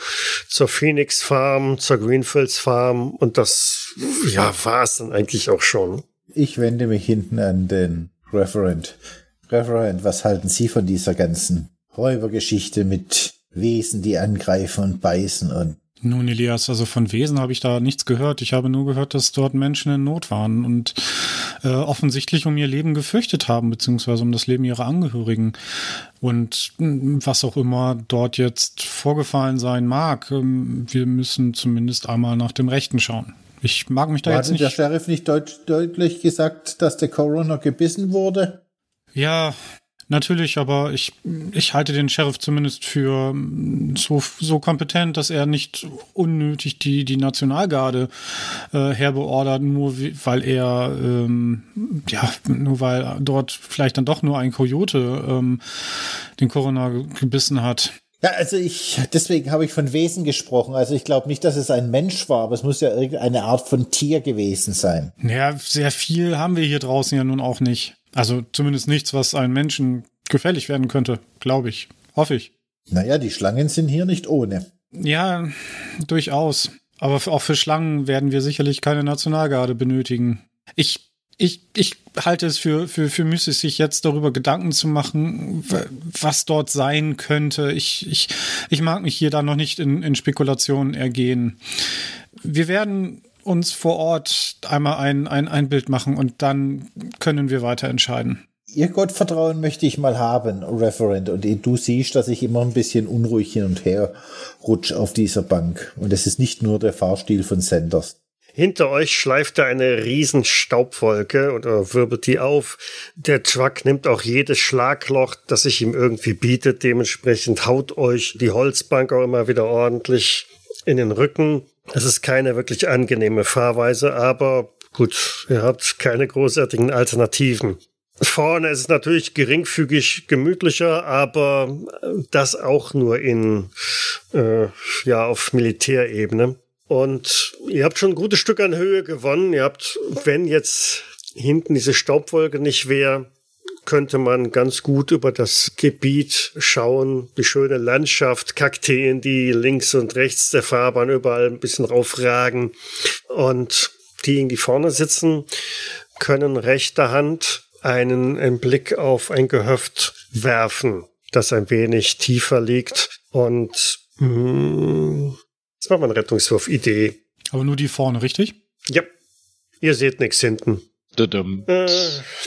zur Phoenix Farm, zur Greenfields Farm und das, ja, war es dann eigentlich auch schon. Ich wende mich hinten an den Referent. Referent, was halten Sie von dieser ganzen Räubergeschichte mit Wesen, die angreifen und beißen und Nun, Elias, also von Wesen habe ich da nichts gehört. Ich habe nur gehört, dass dort Menschen in Not waren und äh, offensichtlich um ihr Leben gefürchtet haben, beziehungsweise um das Leben ihrer Angehörigen. Und mh, was auch immer dort jetzt vorgefallen sein mag, ähm, wir müssen zumindest einmal nach dem Rechten schauen. Ich mag mich da jetzt Hat der nicht. Sheriff nicht deut deutlich gesagt, dass der Coroner gebissen wurde? Ja, natürlich, aber ich, ich halte den Sheriff zumindest für mm, so, so kompetent, dass er nicht unnötig die, die Nationalgarde äh, herbeordert, nur wie, weil er, ähm, ja, nur weil dort vielleicht dann doch nur ein Kojote ähm, den Coroner ge- gebissen hat. Ja, also ich, deswegen habe ich von Wesen gesprochen. Also ich glaube nicht, dass es ein Mensch war, aber es muss ja irgendeine Art von Tier gewesen sein. Naja, sehr viel haben wir hier draußen ja nun auch nicht. Also zumindest nichts, was einem Menschen gefährlich werden könnte, glaube ich. Hoffe ich. Naja, die Schlangen sind hier nicht ohne. Ja, durchaus. Aber auch für Schlangen werden wir sicherlich keine Nationalgarde benötigen. Ich, ich, ich halte es für, für, für müßig, sich jetzt darüber Gedanken zu machen, was dort sein könnte. Ich, ich, ich mag mich hier da noch nicht in, in Spekulationen ergehen. Wir werden uns vor Ort einmal ein, ein, ein Bild machen und dann können wir weiter entscheiden. Ihr Gottvertrauen möchte ich mal haben, Referent. Und du siehst, dass ich immer ein bisschen unruhig hin und her rutsch auf dieser Bank. Und es ist nicht nur der Fahrstil von Sanders. Hinter euch schleift da eine riesen Staubwolke oder wirbelt die auf. Der Truck nimmt auch jedes Schlagloch, das sich ihm irgendwie bietet. Dementsprechend haut euch die Holzbank auch immer wieder ordentlich in den Rücken. Es ist keine wirklich angenehme Fahrweise, aber gut, ihr habt keine großartigen Alternativen. Vorne ist es natürlich geringfügig gemütlicher, aber das auch nur in, äh, ja, auf Militärebene. Und ihr habt schon ein gutes Stück an Höhe gewonnen. Ihr habt, wenn jetzt hinten diese Staubwolke nicht wäre, könnte man ganz gut über das Gebiet schauen. Die schöne Landschaft, Kakteen, die links und rechts der Fahrbahn überall ein bisschen raufragen. Und die, die vorne sitzen, können rechter Hand einen, einen Blick auf ein Gehöft werfen, das ein wenig tiefer liegt. Und Hm, Das war mal ein Rettungswurf. Idee. Aber nur die vorne, richtig? Ja. Ihr seht nichts hinten. Dadum. Äh,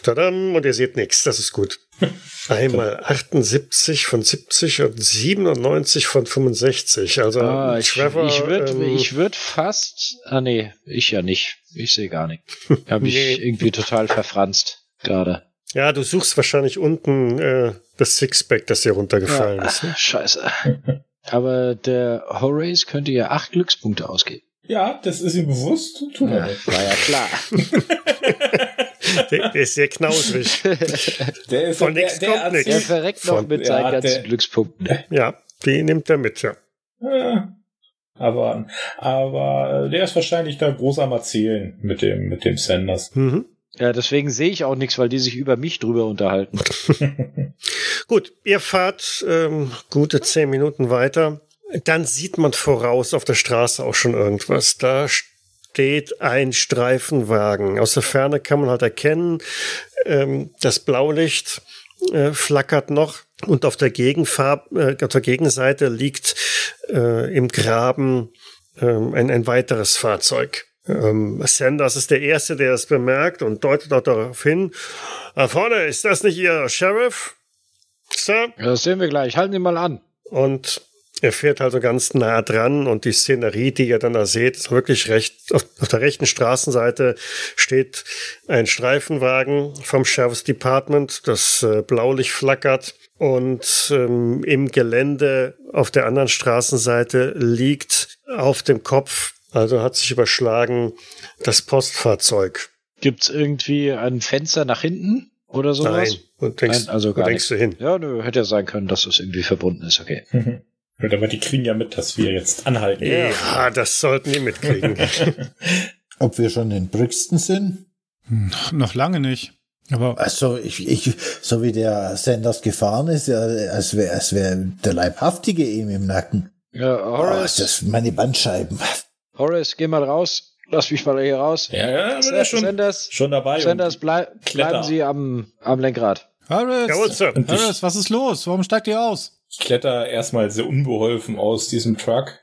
tadam, und ihr seht nichts. Das ist gut. (laughs) Einmal 78 von 70 und 97 von 65. Also Ah, ich Trevor. ich würde ähm, ich würd fast. Ah, nee, ich ja nicht. Ich sehe gar nicht. Hab ich (laughs) Nee. irgendwie total verfranst gerade. ja, du suchst wahrscheinlich unten äh, das Sixpack, das hier runtergefallen ist. Ne? Scheiße. Aber der Horace könnte ja acht Glückspunkte ausgeben. Ja, das ist ihm bewusst. Tut er Ja, nicht. war ja klar. Der, der ist sehr knausrig. Der ist Von der, nix der kommt erzählt- Er verreckt noch Von- mit ja, seinen ganzen der- Glückspunkten. ja, die nimmt er mit, ja. Ja. Aber, aber äh, der ist wahrscheinlich da groß am Erzählen mit dem, mit dem Sanders. Mhm. Ja, deswegen sehe ich auch nichts, weil die sich über mich drüber unterhalten. (laughs) Gut, ihr fahrt ähm, gute zehn Minuten weiter. Dann sieht man voraus auf der Straße auch schon irgendwas. Da steht ein Streifenwagen. Aus der Ferne kann man halt erkennen, ähm, das Blaulicht äh, flackert noch und auf der, Gegenfarb, äh, auf der Gegenseite liegt äh, im Graben ähm, ein, ein weiteres Fahrzeug. Ähm, Sanders ist der Erste, der es bemerkt und deutet auch darauf hin. Da vorne, ist das nicht Ihr Sheriff? Sir? Ja, Das sehen wir gleich. Halten Sie mal an. Und er fährt also ganz nah dran und die Szenerie, die ihr dann da seht, ist wirklich recht. Auf, auf der rechten Straßenseite steht ein Streifenwagen vom Sheriff's Department, das äh, Blaulicht flackert. Und ähm, im Gelände auf der anderen Straßenseite liegt auf dem Kopf, also hat sich überschlagen, das Postfahrzeug. Gibt's irgendwie ein Fenster nach hinten oder sowas? Nein, und denkst, Nein, also gar denkst du hin? Ja, nö, hätte ja sein können, dass das irgendwie verbunden ist. Okay. Gut, aber die kriegen ja mit, dass wir jetzt anhalten. Ja, das sollten die mitkriegen. (laughs) Ob wir schon in Brixton sind? Noch, noch lange nicht. Aber Also, ich, ich, so wie der Sanders gefahren ist, ja, als wäre als wär der Leibhaftige ihm im Nacken. Ja, Oh, Horace, ist das meine Bandscheiben. Horace, geh mal raus. Lass mich mal hier raus. Ja, ja, aber der ist schon, Sanders, schon dabei. Sanders blei bleiben Sie am, am Lenkrad. Ich, Harris, was ist los? Warum steigt ihr aus? Ich kletter erstmal sehr unbeholfen aus diesem Truck.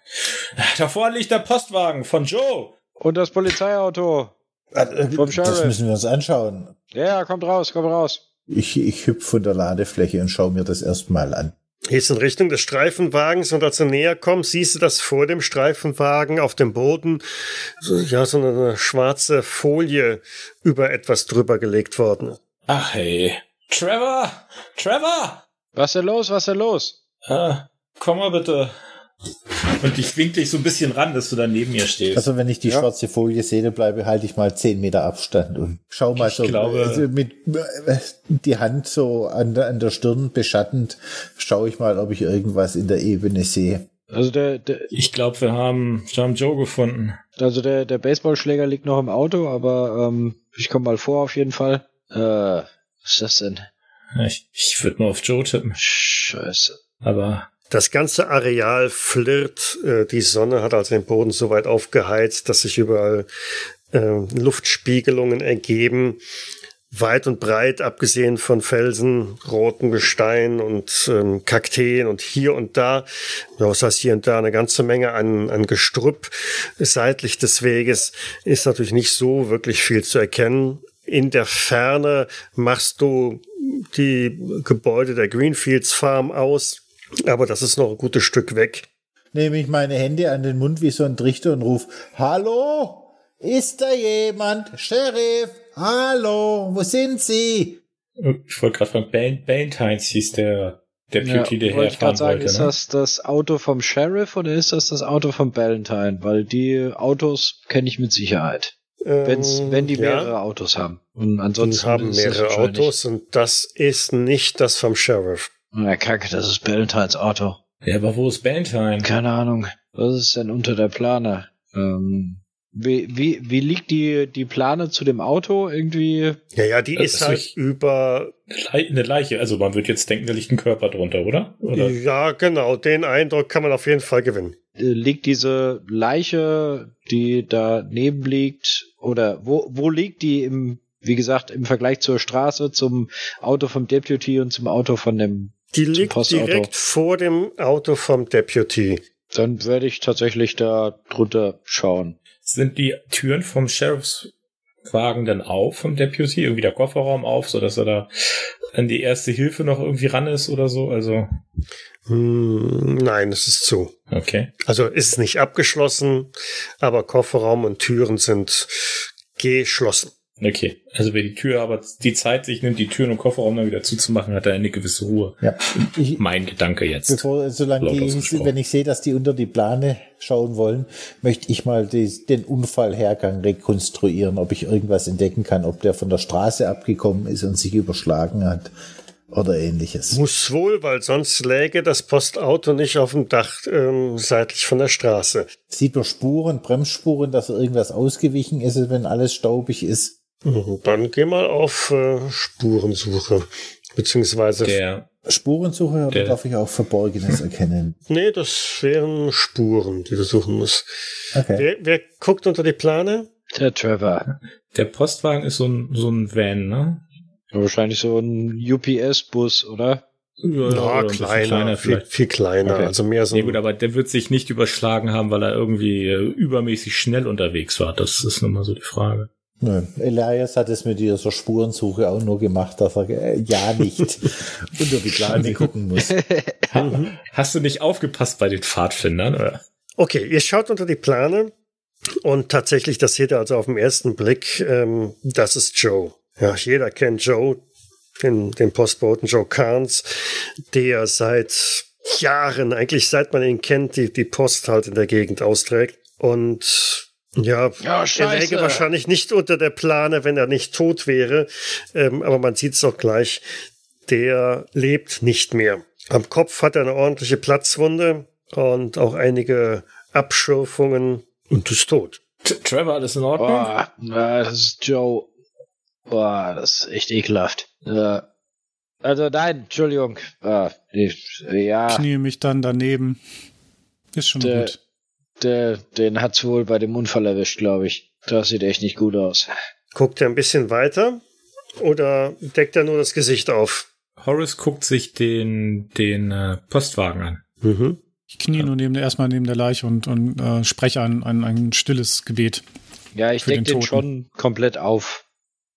Davor liegt der Postwagen von Joe. Und das Polizeiauto. Vom Das Sheriff. müssen wir uns anschauen. Ja, kommt raus, kommt raus. Ich, ich hüpf von der Ladefläche und schaue mir das erstmal an. Gehst in Richtung des Streifenwagens und als du näher kommst, siehst du, dass vor dem Streifenwagen auf dem Boden so, ja, so eine schwarze Folie über etwas drüber gelegt worden. ist. Ach hey. Trevor! Trevor! Was ist denn los? Was ist denn los? Ah, komm mal bitte. Und ich wink dich so ein bisschen ran, dass du da neben mir stehst. Also wenn ich die Ja. schwarze Folie sehe, dann bleibe halte ich mal zehn Meter Abstand und schau mal Ich so glaube- also mit äh, die Hand so an, der- an der Stirn beschattend, schaue ich mal, ob ich irgendwas in der Ebene sehe. Also der, der, ich glaube, wir haben, wir haben Joe gefunden. also der, der Baseballschläger liegt noch im Auto, aber ähm, ich komme mal vor auf jeden Fall. Äh, was ist das denn? Ich, ich würde nur auf Joe tippen. Scheiße. Aber Das ganze Areal flirrt. Äh, die Sonne hat also den Boden so weit aufgeheizt, dass sich überall äh, Luftspiegelungen ergeben. Weit und breit, abgesehen von Felsen, roten Gestein und ähm, Kakteen und hier und da, ja, was heißt hier und da, eine ganze Menge an, an Gestrüpp seitlich des Weges, ist natürlich nicht so wirklich viel zu erkennen. In der Ferne machst du die Gebäude der Greenfields Farm aus, aber das ist noch ein gutes Stück weg. Nehme ich meine Hände an den Mund wie so ein Trichter und ruf, Hallo? Ist da jemand? Sheriff? Hallo? Wo sind Sie? ich wollte gerade fragen, Bal Valentines hieß der Deputy, der wollte ich herfahren gerade sagen, wollte. ist Ne? das das Auto vom Sheriff oder ist das das Auto vom Valentine? Weil die Autos kenne ich mit Sicherheit. Wenn's, Ähm, wenn die ja, mehrere Autos haben. Und Die ansonsten haben ist das mehrere Autos und das ist nicht das vom Sheriff. Na kacke, das ist Valentines Auto. Ja, aber wo ist Valentine? Keine Ahnung. Was ist denn unter der Plane? Ähm, wie, wie, wie liegt die, die Plane zu dem Auto? Irgendwie. Ja, ja, die Äh, ist ist halt über. Eine Leiche. Also man wird jetzt denken, da liegt ein Körper drunter, oder? oder? Ja, genau, den Eindruck kann man auf jeden Fall gewinnen. äh, Liegt diese Leiche, die daneben liegt, oder wo, wo liegt die im, wie gesagt, im Vergleich zur Straße, zum Auto vom Deputy und zum Auto von dem Die liegt direkt vor dem Auto vom Deputy. Dann werde ich tatsächlich da drunter schauen. Sind die Türen vom Sheriffswagen dann auf, vom Deputy? Irgendwie der Kofferraum auf, sodass er da an die erste Hilfe noch irgendwie ran ist oder so? Also, Hm, nein, es ist zu. okay. Also ist nicht abgeschlossen, aber Kofferraum und Türen sind geschlossen. Okay. Also wer die Tür aber die Zeit sich nimmt, die Türen und Kofferraum dann wieder zuzumachen, hat er eine gewisse Ruhe. Ja. Ich, Mein Gedanke jetzt. bevor, solange die, wenn ich sehe, dass die unter die Plane schauen wollen, möchte ich mal die, den Unfallhergang rekonstruieren, ob ich irgendwas entdecken kann, ob der von der Straße abgekommen ist und sich überschlagen hat oder ähnliches. Muss wohl, weil sonst läge das Postauto nicht auf dem Dach ähm, seitlich von der Straße. Sieht man Spuren, Bremsspuren, dass irgendwas ausgewichen ist, wenn alles staubig ist? Dann geh mal auf äh, Spurensuche. Beziehungsweise. Der, Spurensuche oder Der- darf ich auch Verborgenes (laughs) erkennen? nee, das wären Spuren, die du suchen musst. Okay. Wer, wer guckt unter die Plane? Der Trevor. der Postwagen ist so ein, so ein Van, ne? Wahrscheinlich so ein UPS-Bus, oder? Ja, oder ein bisschen kleiner, viel, viel kleiner. Okay. Also mehr so. Nee, gut, aber der wird sich nicht überschlagen haben, weil er irgendwie äh, übermäßig schnell unterwegs war. Das ist nun mal so die Frage. Nö. Elias hat es mit dieser Spurensuche auch nur gemacht, dass er äh, ja nicht (laughs) unter die Plane gucken muss. (laughs) Hast du nicht aufgepasst bei den Pfadfindern, oder? Okay, ihr schaut unter die Plane und tatsächlich, das seht ihr also auf den ersten Blick, ähm, das ist Joe. Ja, jeder kennt Joe, den, den Postboten Joe Carnes, der seit Jahren, eigentlich seit man ihn kennt, die, die Post halt in der Gegend austrägt. Und ja, Ja, er läge wahrscheinlich nicht unter der Plane, wenn er nicht tot wäre. Ähm, aber man sieht es auch gleich, der lebt nicht mehr. Am Kopf hat er eine ordentliche Platzwunde und auch einige Abschürfungen und ist tot. T Trevor, alles in Ordnung? Boah, das ist Joe. Boah, das ist echt ekelhaft. Äh, also nein, Entschuldigung. Äh, ich, ja, Knie mich dann daneben. Ist schon Der- gut. Der, den hat's wohl bei dem Unfall erwischt, glaube ich. Das sieht echt nicht gut aus. Guckt er ein bisschen weiter oder deckt er nur das Gesicht auf? Horace guckt sich den, den äh, Postwagen an. Mhm. Ich knie nur neben der, erstmal neben der Leiche und, und äh, spreche ein, ein, ein stilles Gebet. Ja, ich denke den den, schon komplett auf.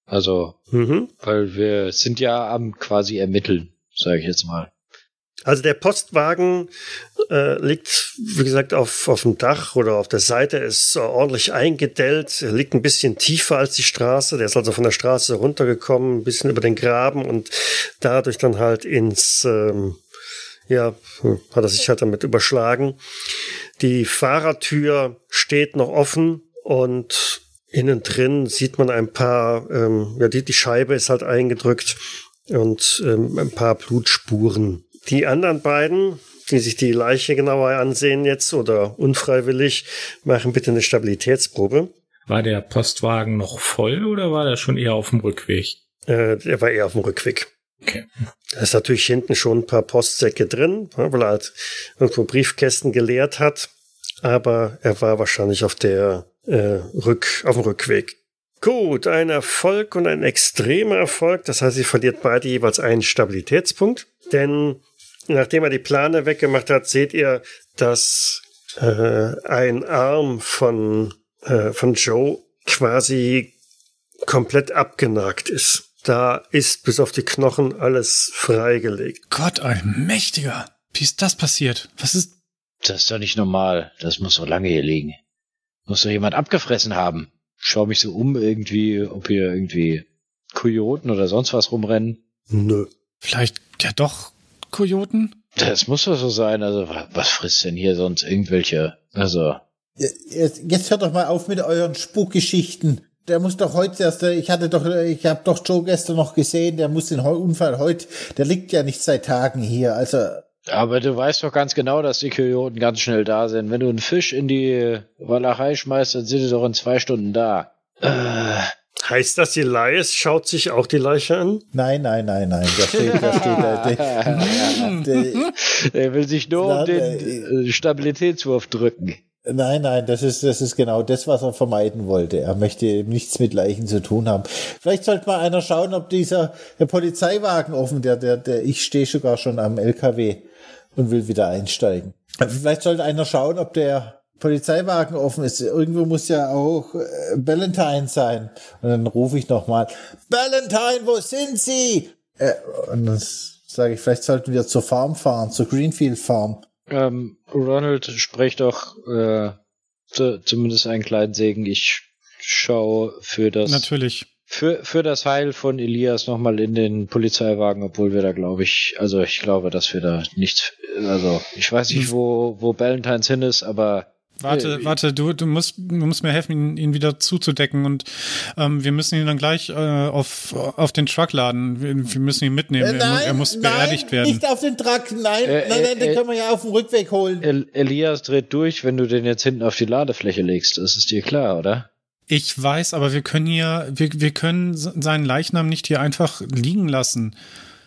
Also, Mhm. weil wir sind ja am quasi ermitteln, sage ich jetzt mal. Also der Postwagen äh, liegt, wie gesagt, auf, auf dem Dach oder auf der Seite, ist äh, ordentlich eingedellt, er liegt ein bisschen tiefer als die Straße, der ist also von der Straße runtergekommen, ein bisschen über den Graben und dadurch dann halt ins, ähm, ja, hm, hat er sich halt damit überschlagen. Die Fahrertür steht noch offen und innen drin sieht man ein paar, ähm, ja, die, die Scheibe ist halt eingedrückt und ähm, ein paar Blutspuren. Die anderen beiden, die sich die Leiche genauer ansehen jetzt oder unfreiwillig, machen bitte eine Stabilitätsprobe. War der Postwagen noch voll oder war der schon eher auf dem Rückweg? Äh, der war eher auf dem Rückweg. Okay. Da ist natürlich hinten schon ein paar Postsäcke drin, ja, weil er halt irgendwo Briefkästen geleert hat. Aber er war wahrscheinlich auf der äh, Rück, auf dem Rückweg. Gut, ein Erfolg und ein extremer Erfolg. Das heißt, sie verliert beide jeweils einen Stabilitätspunkt. Denn nachdem er die Plane weggemacht hat, seht ihr, dass äh, ein Arm von, äh, von Joe quasi komplett abgenagt ist. Da ist bis auf die Knochen alles freigelegt. Gott, ein mächtiger. Wie ist das passiert? Was ist. Das ist doch nicht normal. Das muss so lange hier liegen. Muss doch jemand abgefressen haben. Schau mich so um irgendwie, ob hier irgendwie Kojoten oder sonst was rumrennen. Nö. Vielleicht ja doch Kojoten? Das muss doch so sein. Also, wa- was frisst denn hier sonst irgendwelche? Also, Jetzt, jetzt hört doch mal auf mit euren Spukgeschichten. Der muss doch heute erst, äh, ich hatte doch, äh, ich habe doch Joe gestern noch gesehen, der muss den Unfall heute, der liegt ja nicht seit Tagen hier. Also, aber du weißt doch ganz genau, dass die Kojoten ganz schnell da sind. Wenn du einen Fisch in die Walachei schmeißt, dann sind die doch in zwei Stunden da. Äh, Heißt das, die Elias schaut sich auch die Leiche an? nein, nein, nein, nein, der steht, der steht da. Der, der, (laughs) er will sich nur um Na, den äh, Stabilitätswurf drücken. Nein, nein, das ist, das ist genau das, was er vermeiden wollte. Er möchte eben nichts mit Leichen zu tun haben. Vielleicht sollte mal einer schauen, ob dieser der Polizeiwagen offen, der, der, der, ich stehe sogar schon am LKW, und will wieder einsteigen. Vielleicht sollte einer schauen, ob der Polizeiwagen offen ist. Irgendwo muss ja auch äh, Valentine sein. Und dann rufe ich nochmal, Valentine, wo sind Sie? Äh, und dann sage ich, vielleicht sollten wir zur Farm fahren, zur Greenfield Farm. Ähm, Ronald spricht doch äh, zu, zumindest einen kleinen Segen. Ich schaue für das Natürlich. für, für das Heil von Elias nochmal in den Polizeiwagen, obwohl wir da glaube ich, also ich glaube, dass wir da nichts, also ich weiß nicht, wo, wo Valentines hin ist, aber Warte, Äh, warte, du, du musst, du musst mir helfen, ihn, ihn wieder zuzudecken und ähm, wir müssen ihn dann gleich äh, auf, auf den Truck laden. Wir, wir müssen ihn mitnehmen. Äh, er, mu- er muss beerdigt nein, werden. nicht auf den Truck, nein, Äh, nein, nein, den äh, können wir ja auf dem Rückweg holen. El Elias dreht durch, wenn du den jetzt hinten auf die Ladefläche legst. Das ist dir klar, oder? Ich weiß, aber wir können hier, wir, wir können seinen Leichnam nicht hier einfach liegen lassen.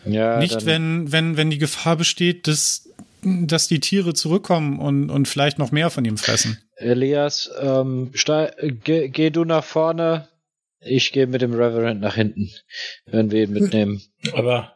Ja, nicht, wenn, wenn, wenn die Gefahr besteht, dass, dass die Tiere zurückkommen und, und vielleicht noch mehr von ihm fressen. Elias, ähm, geh, geh du nach vorne. Ich gehe mit dem Reverend nach hinten, wenn wir ihn mitnehmen. Aber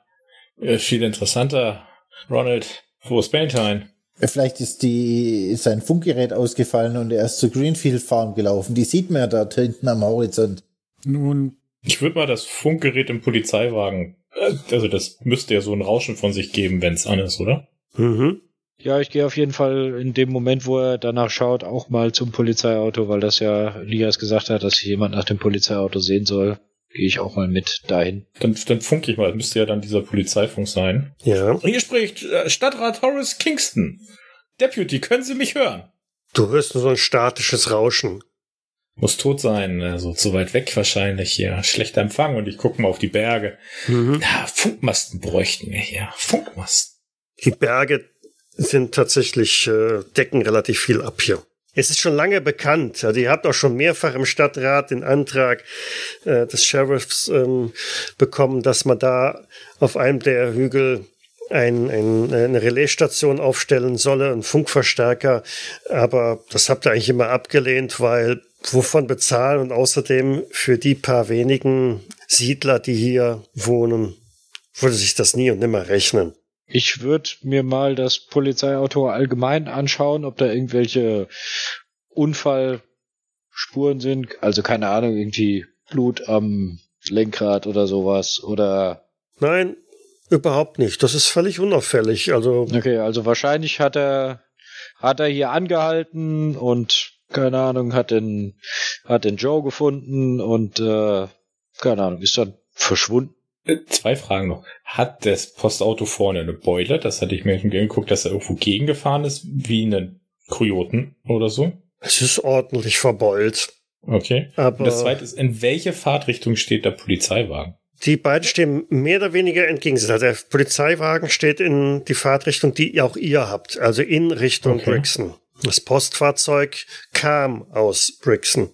äh, viel interessanter, Ronald, wo ist Valentine? Vielleicht ist die, ist sein Funkgerät ausgefallen und er ist zur Greenfield Farm gelaufen. Die sieht man ja dort hinten am Horizont. Nun, Ich würde mal das Funkgerät im Polizeiwagen, äh, also das müsste ja so ein Rauschen von sich geben, wenn es an ist, oder? Mhm. Ja, ich gehe auf jeden Fall in dem Moment, wo er danach schaut, auch mal zum Polizeiauto, weil das ja Elias gesagt hat, dass sich jemand nach dem Polizeiauto sehen soll. Gehe ich auch mal mit dahin. Dann, dann funke ich mal, das müsste ja dann dieser Polizeifunk sein. Ja. Hier spricht äh, Stadtrat Horace Kingston. Deputy, können Sie mich hören? Du hörst nur so ein statisches Rauschen. Muss tot sein, also zu weit weg wahrscheinlich hier. Schlechter Empfang und ich gucke mal auf die Berge. Mhm. Ja, Funkmasten bräuchten wir hier. Funkmasten. Die Berge sind tatsächlich, äh, decken relativ viel ab hier. Es ist schon lange bekannt, also ihr habt auch schon mehrfach im Stadtrat den Antrag äh, des Sheriffs ähm, bekommen, dass man da auf einem der Hügel ein, ein, eine Relaisstation aufstellen solle, einen Funkverstärker. Aber das habt ihr eigentlich immer abgelehnt, weil wovon bezahlen und außerdem für die paar wenigen Siedler, die hier wohnen, würde sich das nie und nimmer rechnen. Ich würde mir mal das Polizeiauto allgemein anschauen, ob da irgendwelche Unfallspuren sind. Also keine Ahnung, irgendwie Blut am Lenkrad oder sowas. Oder Nein, überhaupt nicht. Das ist völlig unauffällig. Also, okay, also wahrscheinlich hat er hat er hier angehalten und keine Ahnung, hat den hat den Joe gefunden und äh, keine Ahnung, ist dann verschwunden. Äh, Zwei Fragen noch. Hat das Postauto vorne eine Beule? Das hatte ich mir schon geguckt, dass er irgendwo gegengefahren ist, wie einen Kojoten oder so. es ist ordentlich verbeult. Okay. Aber Und das zweite ist, in welche Fahrtrichtung steht der Polizeiwagen? die beiden stehen mehr oder weniger entgegengesetzt. Also der Polizeiwagen steht in die Fahrtrichtung, die auch ihr habt, also in Richtung Okay. Brixton. Das Postfahrzeug kam aus Brixton.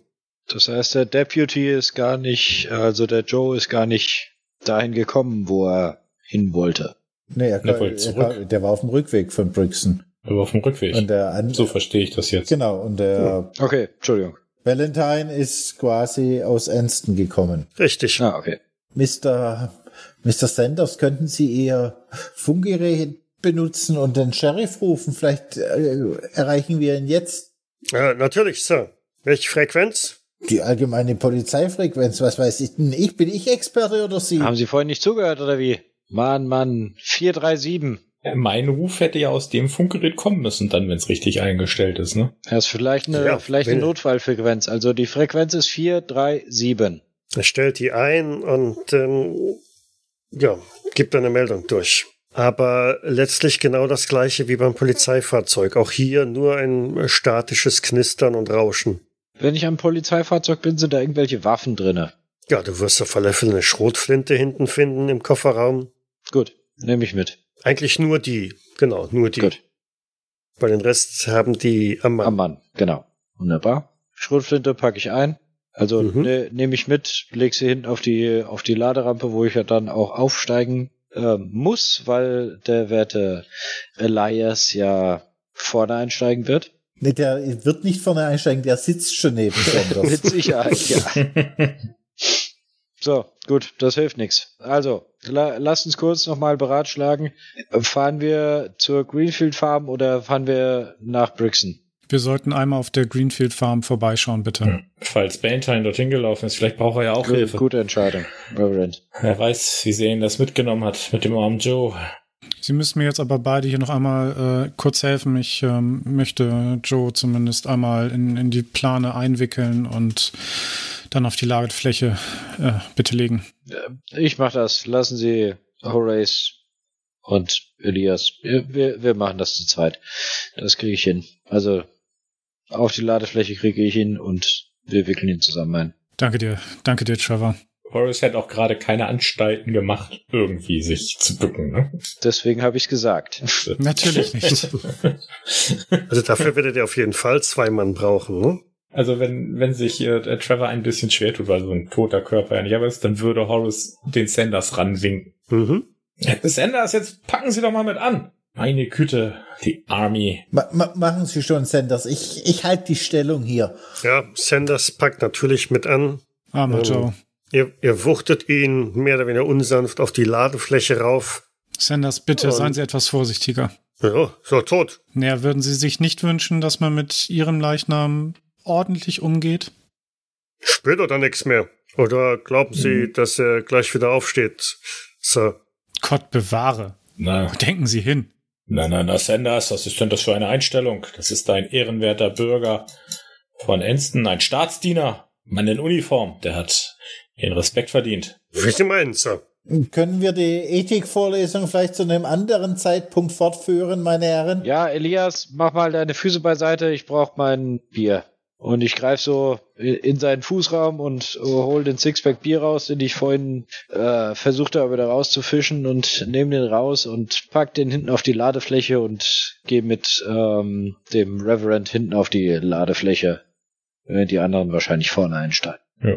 Das heißt, der Deputy ist gar nicht, also der Joe ist gar nicht dahin gekommen, wo er hin wollte. Nee, er, Der wollte er, zurück. der war auf dem Rückweg von Brixton. Aber auf dem Rückweg. Und der an, so verstehe ich das jetzt. genau, und der Okay, Entschuldigung. Valentine ist quasi aus Anston gekommen. Richtig. Ah, okay. Mr. Mr. Sanders, könnten Sie Ihr Funkgerät benutzen und den Sheriff rufen? Vielleicht äh, erreichen wir ihn jetzt. Äh, natürlich, Sir. Welche Frequenz? Die allgemeine Polizeifrequenz, was weiß ich denn? Ich, bin ich Experte oder Sie? Haben Sie vorhin nicht zugehört, oder wie? Mann, Mann, 437. Äh, Mein Ruf hätte ja aus dem Funkgerät kommen müssen, dann, wenn es richtig eingestellt ist, ne? Das ist vielleicht eine, Ja, vielleicht eine Notfallfrequenz. Also die Frequenz ist 437. Er stellt die ein und ähm, ja, gibt eine Meldung durch. Aber letztlich genau das gleiche wie beim Polizeifahrzeug. Auch hier nur ein statisches Knistern und Rauschen. Wenn ich am Polizeifahrzeug bin, sind da irgendwelche Waffen drinne. Ja, du wirst auf alle Fälle eine Schrotflinte hinten finden im Kofferraum. Gut, nehme ich mit. Eigentlich nur die. Genau, nur die. Gut, Bei den Rest haben die am Mann. am Mann, genau. Wunderbar. Schrotflinte packe ich ein. Also Mhm. ne, nehme ich mit, leg sie hinten auf die, auf die Laderampe, wo ich ja dann auch aufsteigen äh, muss, weil der werte Elias ja vorne einsteigen wird. Nee, der wird nicht vorne einsteigen, der sitzt schon neben (laughs) Mit Sanders. Sicherheit, ja. So, gut, das hilft nichts. Also, la lasst uns kurz nochmal beratschlagen. Fahren wir zur Greenfield Farm oder fahren wir nach Brixton? Wir sollten einmal auf der Greenfield Farm vorbeischauen, bitte. Falls Bantine dorthin gelaufen ist, vielleicht braucht er ja auch Gut, Hilfe. gute Entscheidung, Reverend. Wer weiß, wie sie ihn das mitgenommen hat mit dem armen Joe. Sie müssen mir jetzt aber beide hier noch einmal äh, kurz helfen. Ich ähm, möchte Joe zumindest einmal in, in die Plane einwickeln und dann auf die Lagerfläche äh, bitte legen. Ich mach das. Lassen Sie Horace und Elias. Wir, wir, wir machen das zu zweit. Das kriege ich hin. Also auf die Ladefläche kriege ich ihn und wir wickeln ihn zusammen ein. Danke dir, danke dir, Trevor. Horace hat auch gerade keine Anstalten gemacht, irgendwie sich zu bücken. Ne? Deswegen habe ich gesagt. (laughs) Natürlich nicht. (laughs) Also dafür werdet ihr auf jeden Fall zwei Mann brauchen, ne? Also wenn, wenn sich äh, Trevor ein bisschen schwer tut, weil so ein toter Körper ja nicht aber ist, dann würde Horace den Sanders ranwinken. Mhm. Sanders, jetzt packen Sie doch mal mit an. Meine Güte, die Army. Ma ma machen Sie schon, Sanders. Ich, ich halte die Stellung hier. Ja, Sanders packt natürlich mit an. Armer Ähm, Joe. Ihr, ihr wuchtet ihn mehr oder weniger unsanft auf die Ladefläche rauf. Sanders, bitte Und- seien Sie etwas vorsichtiger. Ja, so tot. Naja, würden Sie sich nicht wünschen, dass man mit Ihrem Leichnam ordentlich umgeht? Spürt oder nichts mehr? Oder glauben Sie, dass er gleich wieder aufsteht, Sir? Gott bewahre. Na, Wo denken Sie hin? na, na, na, Sanders, was ist denn das für eine Einstellung? Das ist ein ehrenwerter Bürger von Enston, ein Staatsdiener, Mann in Uniform, der hat ihren Respekt verdient. Sie meinen, Sir? Können wir die Ethikvorlesung vielleicht zu einem anderen Zeitpunkt fortführen, meine Herren? Ja, Elias, mach mal deine Füße beiseite. Ich brauche mein Bier. Und ich greife so in seinen Fußraum und hol den Sixpack Bier raus, den ich vorhin äh, versucht habe, wieder rauszufischen und nehme den raus und pack den hinten auf die Ladefläche und gehe mit ähm, dem Reverend hinten auf die Ladefläche, während die anderen wahrscheinlich vorne einsteigen. Ja.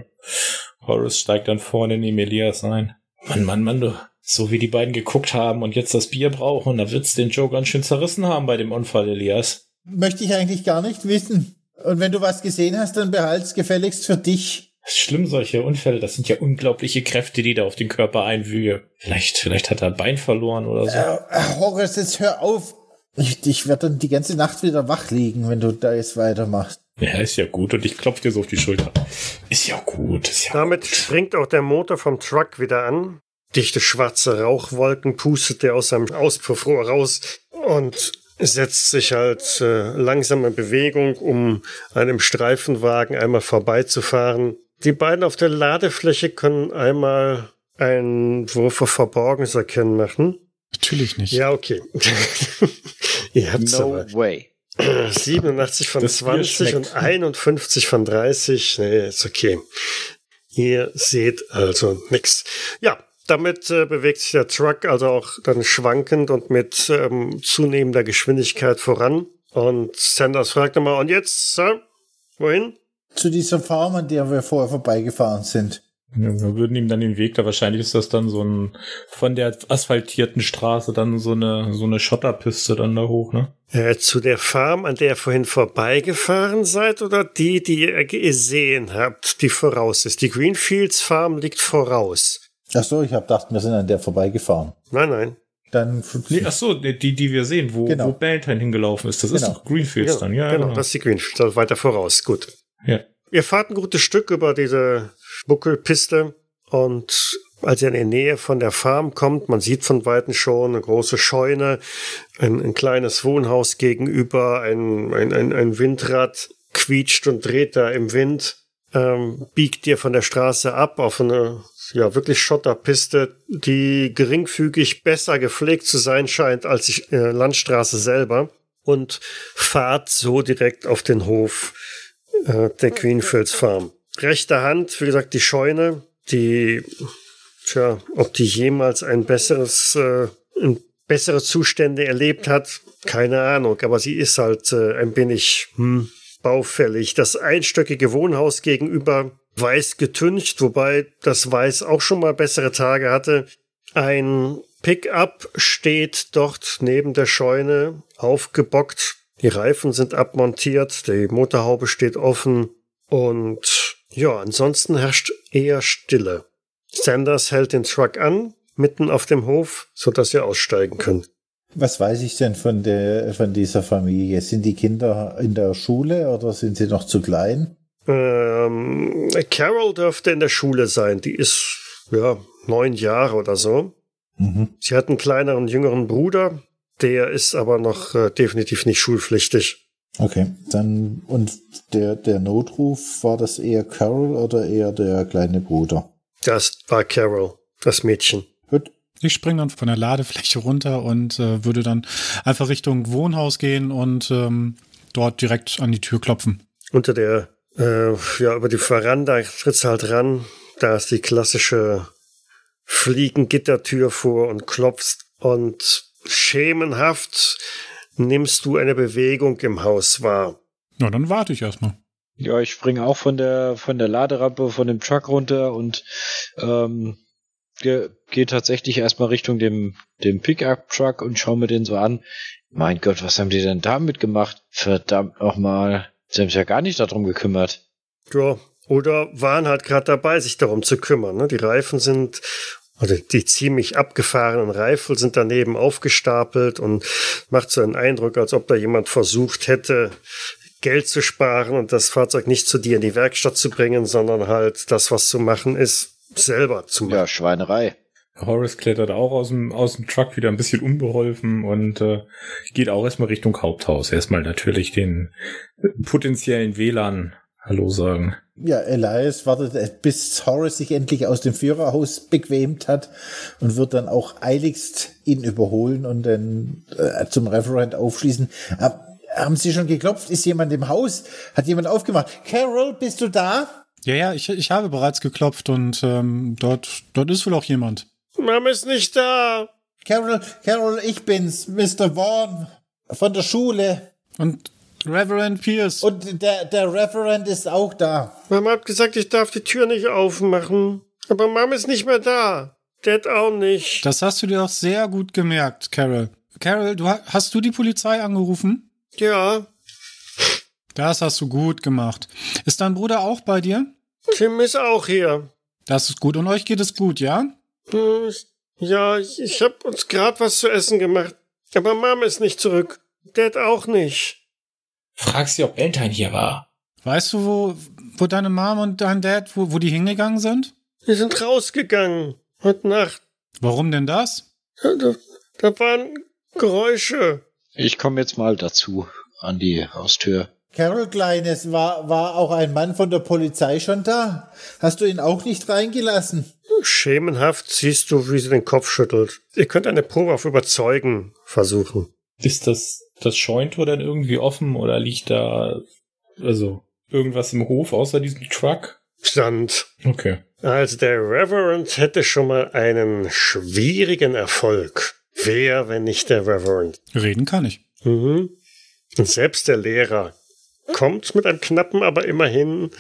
Horace steigt dann vorne neben Elias ein. Mann, Mann, Mann, du. So wie die beiden geguckt haben und jetzt das Bier brauchen, da wird's den Joe ganz schön zerrissen haben bei dem Unfall, Elias. Möchte ich eigentlich gar nicht wissen. Und wenn du was gesehen hast, dann behalt's gefälligst für dich. Das ist schlimm, solche Unfälle. Das sind ja unglaubliche Kräfte, die da auf den Körper einwühe. Vielleicht, vielleicht hat er ein Bein verloren oder so. Äh, äh, Horace, jetzt hör auf. Ich, ich werde dann die ganze Nacht wieder wach liegen, wenn du da jetzt weitermachst. Ja, ist ja gut. Und ich klopfe dir so auf die Schulter. Ist ja gut. Ist ja Damit gut. springt auch der Motor vom Truck wieder an. Dichte schwarze Rauchwolken pustet er aus seinem Auspuffrohr raus und setzt sich halt äh, langsam in Bewegung, um einem Streifenwagen einmal vorbeizufahren. Die beiden auf der Ladefläche können einmal einen Wurf auf Verborgenes erkennen machen. Natürlich nicht. Ja, okay. (laughs) Ihr habt's No aber. way. 87 von Das Bier 20 schmeckt. und 51 von 30. Nee, ist okay. Ihr seht also nix. Ja, damit äh, bewegt sich der Truck also auch dann schwankend und mit ähm, zunehmender Geschwindigkeit voran. Und Sanders fragt nochmal, und jetzt, Sir? Wohin? Zu dieser Farm, an der wir vorher vorbeigefahren sind. Ja, wir würden ihm dann den Weg, da wahrscheinlich ist das dann so ein, von der asphaltierten Straße dann so eine, so eine Schotterpiste dann da hoch, ne? Äh, zu der Farm, an der ihr vorhin vorbeigefahren seid, oder die, die ihr gesehen habt, die voraus ist? Die Greenfields Farm liegt voraus. Ach so, ich hab gedacht, wir sind an der vorbeigefahren. Nein, nein. Dann Nee, ach so, die, die wir sehen, wo, Genau. wo Ballantine hingelaufen ist. Das ist Genau. doch Greenfields dann, ja. genau, genau. das ist die Greenfields, also weiter voraus. Gut. ja. Ihr fahrt ein gutes Stück über diese Buckelpiste und als ihr in die Nähe von der Farm kommt, man sieht von Weitem schon eine große Scheune, ein, ein kleines Wohnhaus gegenüber, ein, ein, ein, ein Windrad quietscht und dreht da im Wind, ähm, biegt ihr von der Straße ab auf eine ja wirklich Schotterpiste, die geringfügig besser gepflegt zu sein scheint als die äh, Landstraße selber und fahrt so direkt auf den Hof äh, der Greenfields Farm. Rechter Hand, wie gesagt, die Scheune, die, tja, ob die jemals ein besseres, äh, ein bessere Zustände erlebt hat, keine Ahnung, aber sie ist halt äh, ein wenig hm, baufällig. Das einstöckige Wohnhaus gegenüber weiß getüncht, wobei das Weiß auch schon mal bessere Tage hatte. Ein Pickup steht dort neben der Scheune, aufgebockt. Die Reifen sind abmontiert, die Motorhaube steht offen und ja, ansonsten herrscht eher Stille. Sanders hält den Truck an, mitten auf dem Hof, sodass ihr aussteigen könnt. Was weiß ich denn von der, von dieser Familie? Sind die Kinder in der Schule oder sind sie noch zu klein? Ähm, Carol dürfte in der Schule sein. Die ist, ja, neun Jahre oder so. Mhm. Sie hat einen kleineren, jüngeren Bruder. Der ist aber noch äh, definitiv nicht schulpflichtig. Okay, dann, und der, der Notruf, war das eher Carol oder eher der kleine Bruder? Das war Carol, das Mädchen. Gut, Ich springe dann von der Ladefläche runter und äh, würde dann einfach Richtung Wohnhaus gehen und ähm, dort direkt an die Tür klopfen. Unter der, äh, ja, über die Veranda trittst halt ran. Da ist die klassische Fliegengittertür vor und klopfst und schemenhaft nimmst du eine Bewegung im Haus wahr. Na, dann warte ich erstmal. Ja, ich springe auch von der von der Laderampe von dem Truck runter und ähm, ge gehe tatsächlich erstmal Richtung dem dem Pickup-Truck und schaue mir den so an. Mein Gott, was haben die denn damit gemacht? Verdammt nochmal. Sie haben sich ja gar nicht darum gekümmert. Ja, oder waren halt gerade dabei, sich darum zu kümmern. Ne? Die Reifen sind, oder die ziemlich abgefahrenen Reifen sind daneben aufgestapelt und macht so einen Eindruck, als ob da jemand versucht hätte, Geld zu sparen und das Fahrzeug nicht zu dir in die Werkstatt zu bringen, sondern halt das, was zu machen ist, selber zu machen. Ja, Schweinerei. Horace klettert auch aus dem, aus dem Truck wieder ein bisschen unbeholfen und äh, geht auch erstmal Richtung Haupthaus. Erstmal natürlich den potenziellen WLAN Hallo sagen. Ja, Elias wartet, äh, bis Horace sich endlich aus dem Führerhaus bequemt hat und wird dann auch eiligst ihn überholen und dann äh, zum Referent aufschließen. Hab, haben Sie schon geklopft? Ist jemand im Haus? Hat jemand aufgemacht? Carol, bist du da? Ja, ja, ich, ich habe bereits geklopft und ähm, dort, dort ist wohl auch jemand. Mom ist nicht da. Carol, Carol, ich bin's, Mr. Vaughn von der Schule. Und Reverend Pierce. Und der, der Referent ist auch da. Mama hat gesagt, ich darf die Tür nicht aufmachen. Aber Mom ist nicht mehr da. Dad auch nicht. Das hast du dir auch sehr gut gemerkt, Carol. Carol, du ha- hast du die Polizei angerufen? Ja, Das hast du gut gemacht. Ist dein Bruder auch bei dir? Tim ist auch hier. Das ist gut. Und euch geht es gut, ja? Hm, Ja, ich, ich hab uns grad was zu essen gemacht. Aber Mom ist nicht zurück. Dad auch nicht. Frag sie, ob Eltern hier war. Weißt du, wo, wo deine Mom und dein Dad, wo, wo die hingegangen sind? Wir sind rausgegangen. Heute Nacht. Warum denn das? Da, da, da waren Geräusche. Ich komme jetzt mal dazu an die Haustür. Carol Kleines, war, war auch ein Mann von der Polizei schon da? Hast du ihn auch nicht reingelassen? Schemenhaft siehst du, wie sie den Kopf schüttelt. Ihr könnt eine Probe auf Überzeugen versuchen. Ist das, das Scheuntor dann irgendwie offen oder liegt da, also, irgendwas im Hof außer diesem Truck? Stand. Okay. Also der Reverend hätte schon mal einen schwierigen Erfolg. Wer, wenn nicht der Reverend? Reden kann ich. Mhm. Und selbst der Lehrer kommt mit einem knappen, aber immerhin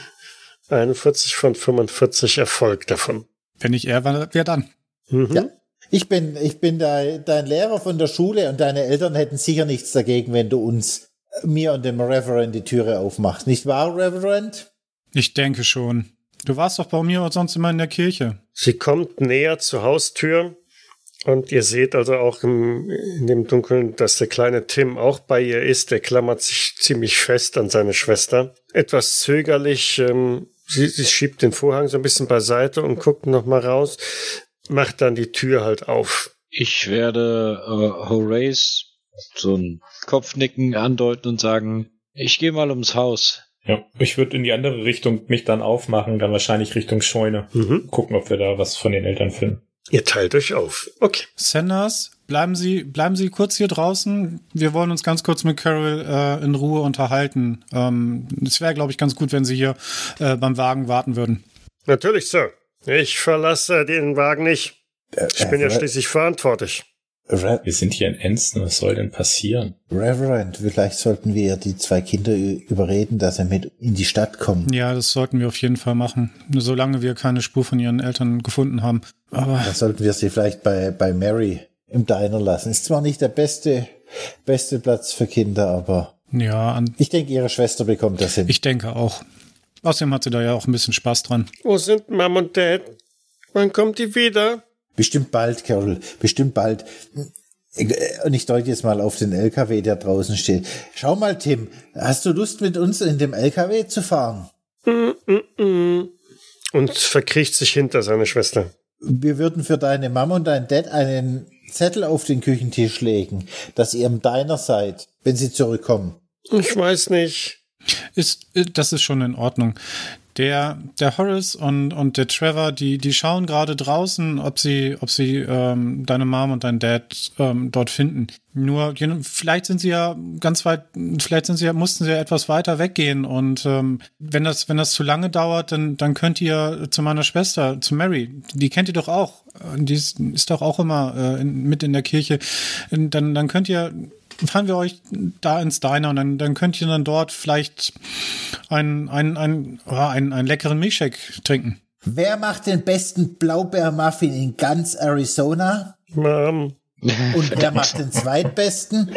41 von 45 Erfolg davon. Wenn nicht er, wer wer dann? Mhm. Ja. Ich bin, ich bin dein, dein Lehrer von der Schule und deine Eltern hätten sicher nichts dagegen, wenn du uns, mir und dem Reverend die Türe aufmachst. Nicht wahr, Reverend? Ich denke schon. Du warst doch bei mir und sonst immer in der Kirche. Sie kommt näher zur Haustür und ihr seht also auch im, in dem Dunkeln, dass der kleine Tim auch bei ihr ist. Der klammert sich ziemlich fest an seine Schwester. Etwas zögerlich, ähm, sie, sie schiebt den Vorhang so ein bisschen beiseite und guckt noch mal raus, macht dann die Tür halt auf. Ich werde äh, Horace so ein Kopfnicken andeuten und sagen, ich gehe mal ums Haus. Ja, ich würde in die andere Richtung mich dann aufmachen, dann wahrscheinlich Richtung Scheune. Mhm. Gucken, ob wir da was von den Eltern finden. Ihr teilt euch auf. Okay. Sanders, bleiben Sie, bleiben Sie kurz hier draußen. Wir wollen uns ganz kurz mit Carol äh, in Ruhe unterhalten. Ähm, es wäre, glaube ich, ganz gut, wenn Sie hier äh, beim Wagen warten würden. Natürlich, Sir. Ich verlasse den Wagen nicht. Ich bin ja schließlich verantwortlich. Re Wir sind hier in Enston, was soll denn passieren? Reverend, vielleicht sollten wir die zwei Kinder überreden, dass sie mit in die Stadt kommen. Ja, das sollten wir auf jeden Fall machen. Solange wir keine Spur von Ihren Eltern gefunden haben. Aber Dann sollten wir sie vielleicht bei, bei Mary im Diner lassen. Ist zwar nicht der beste, beste Platz für Kinder, aber ja, an, ich denke, ihre Schwester bekommt das hin. ich denke auch. Außerdem hat sie da ja auch ein bisschen Spaß dran. Wo sind Mom und Dad? Wann kommt die wieder? Bestimmt bald, Carol. Bestimmt bald. Und ich deute jetzt mal auf den LKW, der draußen steht. Schau mal, Tim, hast du Lust, mit uns in dem LKW zu fahren? Mm, mm, mm. Und verkriecht sich hinter seine Schwester. Wir würden für deine Mama und dein Dad einen Zettel auf den Küchentisch legen, dass ihr im Diner seid, wenn sie zurückkommen. Ich weiß nicht. Ist, das ist schon in Ordnung. Der, der Horace und, und der Trevor, die, die schauen gerade draußen, ob sie, ob sie ähm, deine Mom und dein Dad ähm, dort finden. Nur, vielleicht sind sie ja ganz weit, vielleicht sind sie ja, mussten sie ja etwas weiter weggehen. Und ähm, wenn das, wenn das zu lange dauert, dann, dann könnt ihr zu meiner Schwester, zu Mary, die kennt ihr doch auch. Die ist, ist doch auch immer äh, in, mit in der Kirche. Dann, dann könnt ihr fahren wir euch da ins Diner und dann, dann könnt ihr dann dort vielleicht einen, einen, einen, einen, einen leckeren Milchshake trinken. Wer macht den besten Blaubeermuffin in ganz Arizona? Mom. Und wer macht den zweitbesten?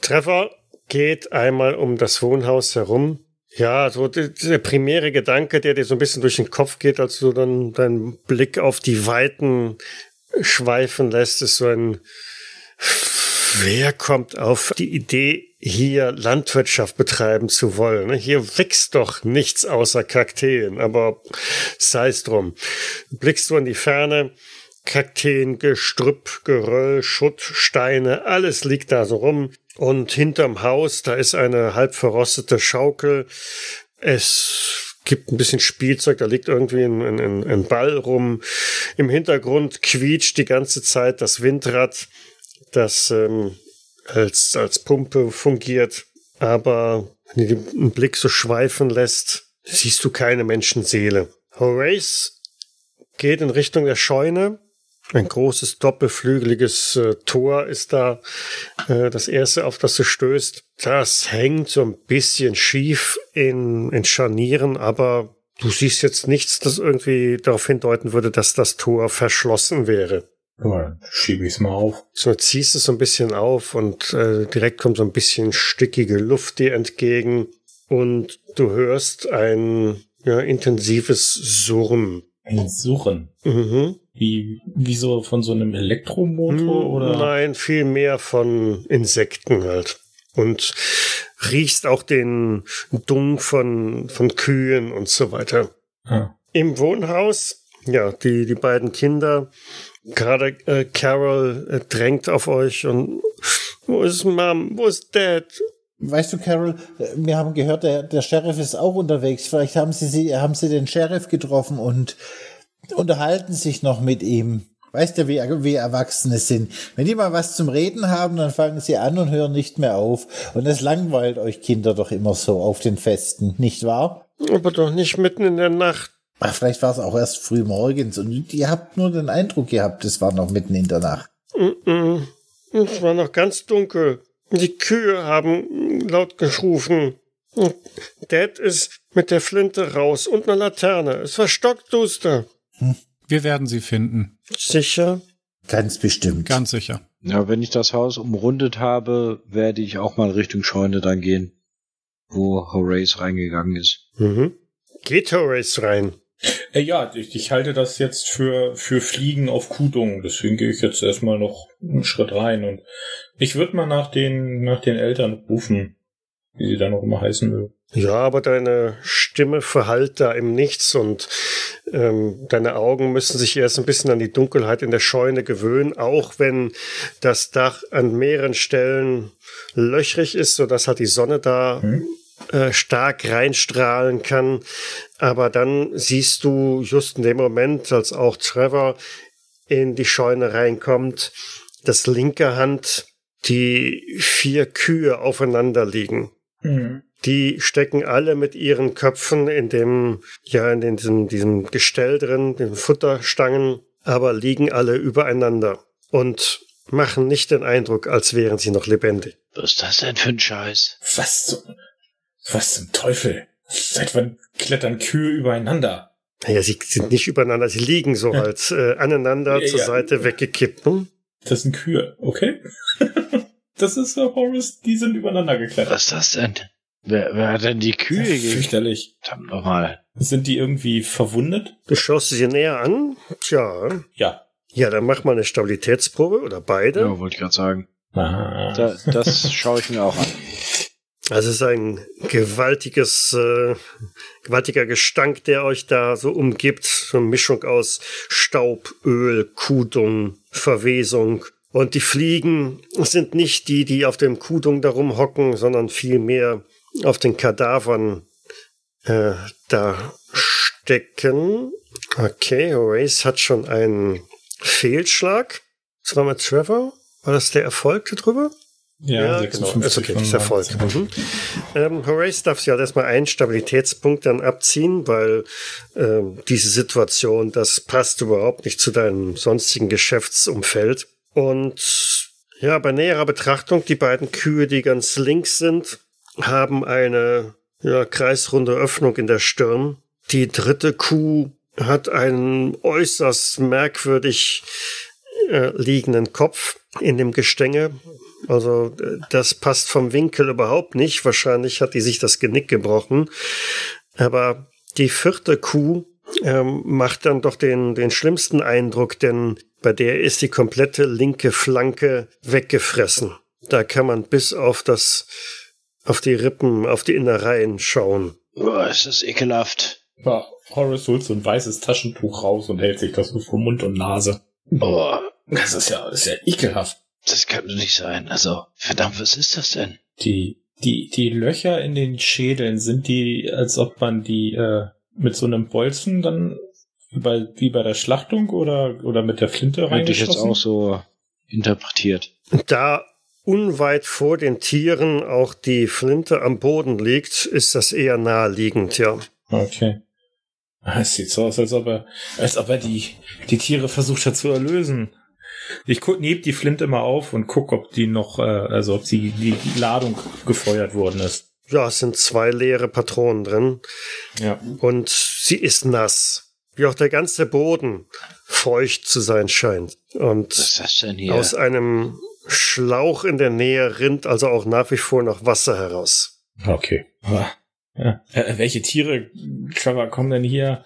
Trevor geht einmal um das Wohnhaus herum. Ja, so der primäre Gedanke, der dir so ein bisschen durch den Kopf geht, als du dann deinen Blick auf die Weiten schweifen lässt, ist so ein Wer kommt auf die Idee, hier Landwirtschaft betreiben zu wollen? Hier wächst doch nichts außer Kakteen, aber sei es drum. Blickst du in die Ferne, Kakteen, Gestrüpp, Geröll, Schutt, Steine, alles liegt da so rum. Und hinterm Haus, da ist eine halb verrostete Schaukel. Es gibt ein bisschen Spielzeug, da liegt irgendwie ein, ein, ein Ball rum. Im Hintergrund quietscht die ganze Zeit das Windrad das ähm, als, als Pumpe fungiert. Aber wenn du den Blick so schweifen lässt, siehst du keine Menschenseele. Horace geht in Richtung der Scheune. Ein großes doppelflügeliges äh, Tor ist da äh, das erste, auf das du stößt. Das hängt so ein bisschen schief in, in Scharnieren, aber du siehst jetzt nichts, das irgendwie darauf hindeuten würde, dass das Tor verschlossen wäre. Ja, schiebe ich es mal auf. So ziehst es so ein bisschen auf und äh, direkt kommt so ein bisschen stickige Luft dir entgegen und du hörst ein ja, intensives Surren. Ein Surren? Mhm. Wie, wie so von so einem Elektromotor Hm, oder? Nein, viel mehr von Insekten halt. Und riechst auch den Dung von, von Kühen und so weiter. Ah. Im Wohnhaus, ja, die, die beiden Kinder Gerade äh, Carol äh, drängt auf euch und wo ist Mom? Wo ist Dad? Weißt du, Carol, wir haben gehört, der, der Sheriff ist auch unterwegs. Vielleicht haben sie, sie, haben sie den Sheriff getroffen und unterhalten sich noch mit ihm. Weißt du, wie, wie Erwachsene sind? Wenn die mal was zum Reden haben, dann fangen sie an und hören nicht mehr auf. Und es langweilt euch Kinder doch immer so auf den Festen, nicht wahr? Aber doch nicht mitten in der Nacht. Ach, vielleicht war es auch erst früh morgens und ihr habt nur den Eindruck gehabt, es war noch mitten in der Nacht. Mm -mm. Es war noch ganz dunkel. Die Kühe haben laut gerufen. Dad ist mit der Flinte raus und einer Laterne. Es war stockduster. Wir werden sie finden. Sicher? Ganz bestimmt. Ganz sicher. Ja, wenn ich das Haus umrundet habe, werde ich auch mal Richtung Scheune dann gehen, wo Horace reingegangen ist. Mhm. Geht Horace rein. Äh, ja, ich, ich halte das jetzt für, für Fliegen auf Kudung. Deswegen gehe ich jetzt erstmal noch einen Schritt rein und ich würde mal nach den, nach den Eltern rufen, wie sie dann auch immer heißen mögen. Ja, aber deine Stimme verhallt da im Nichts und ähm, deine Augen müssen sich erst ein bisschen an die Dunkelheit in der Scheune gewöhnen, auch wenn das Dach an mehreren Stellen löchrig ist, sodass halt die Sonne da Hm? Äh, stark reinstrahlen kann. Aber dann siehst du just in dem Moment, als auch Trevor in die Scheune reinkommt, dass linke Hand die vier Kühe aufeinander liegen. Mhm. Die stecken alle mit ihren Köpfen in dem, ja, in den, diesem, diesem Gestell drin, den Futterstangen, aber liegen alle übereinander und machen nicht den Eindruck, als wären sie noch lebendig. Was ist das denn für ein Scheiß? Was zum, was zum Teufel? Seit wann klettern Kühe übereinander? Naja, sie sind nicht übereinander, sie liegen so Ja. halt äh, aneinander Ja, zur ja. Seite weggekippt. Hm? Das sind Kühe, okay? (laughs) das ist äh, Horace, die sind übereinander geklettert. Was ist das denn? Wer, wer hat denn die Kühe gegeben? Fürchterlich. Verdammt nochmal. Sind die irgendwie verwundet? Du schaust sie dir näher an. Tja. Ja. Ja, dann mach mal eine Stabilitätsprobe oder beide. Ja, wollte ich gerade sagen. Ah. Da, das schaue ich mir auch an. (laughs) Also es ist ein gewaltiges, äh, gewaltiger Gestank, der euch da so umgibt. So eine Mischung aus Staub, Öl, Kudung, Verwesung. Und die Fliegen sind nicht die, die auf dem Kudung darum hocken, sondern vielmehr auf den Kadavern äh, da stecken. Okay, Horace hat schon einen Fehlschlag. Das war mit Trevor. War das der Erfolg darüber? Ja, genau. 56 Ist okay, das ist Erfolg. 19. Mhm. Ähm, Horace darf sich halt erstmal einen Stabilitätspunkt dann abziehen, weil ähm, diese Situation, das passt überhaupt nicht zu deinem sonstigen Geschäftsumfeld. Und ja, bei näherer Betrachtung, die beiden Kühe, die ganz links sind, haben eine ja, kreisrunde Öffnung in der Stirn. Die dritte Kuh hat einen äußerst merkwürdig äh, liegenden Kopf in dem Gestänge. Also äh, das passt vom Winkel überhaupt nicht. Wahrscheinlich hat die sich das Genick gebrochen. Aber die vierte Kuh ähm, macht dann doch den, den schlimmsten Eindruck, denn bei der ist die komplette linke Flanke weggefressen. Da kann man bis auf das, auf die Rippen, auf die Innereien schauen. Boah, ist das ekelhaft. Ja, Horace holt so ein weißes Taschentuch raus und hält sich das so vor Mund und Nase. Boah, Das ist ja, das ist ja ekelhaft. das kann doch nicht sein. Also, verdammt, was ist das denn? Die, die, die Löcher in den Schädeln, sind die, als ob man die äh, mit so einem Bolzen dann wie bei, wie bei der Schlachtung oder, oder mit der Flinte Hätte ich jetzt auch so interpretiert. Da unweit vor den Tieren auch die Flinte am Boden liegt, ist das eher naheliegend, ja. Okay. Es sieht so aus, als ob er, als ob er die, die Tiere versucht hat zu erlösen. Ich heb die Flinte mal auf und guck, ob die noch, äh, also ob die, die Ladung gefeuert worden ist. Ja, es sind zwei leere Patronen drin Ja. und sie ist nass. Wie auch der ganze Boden feucht zu sein scheint. Und Was ist das denn hier? aus einem Schlauch in der Nähe rinnt also auch nach wie vor noch Wasser heraus. Okay. Ja. Äh, welche Tiere, Trevor, kommen denn hier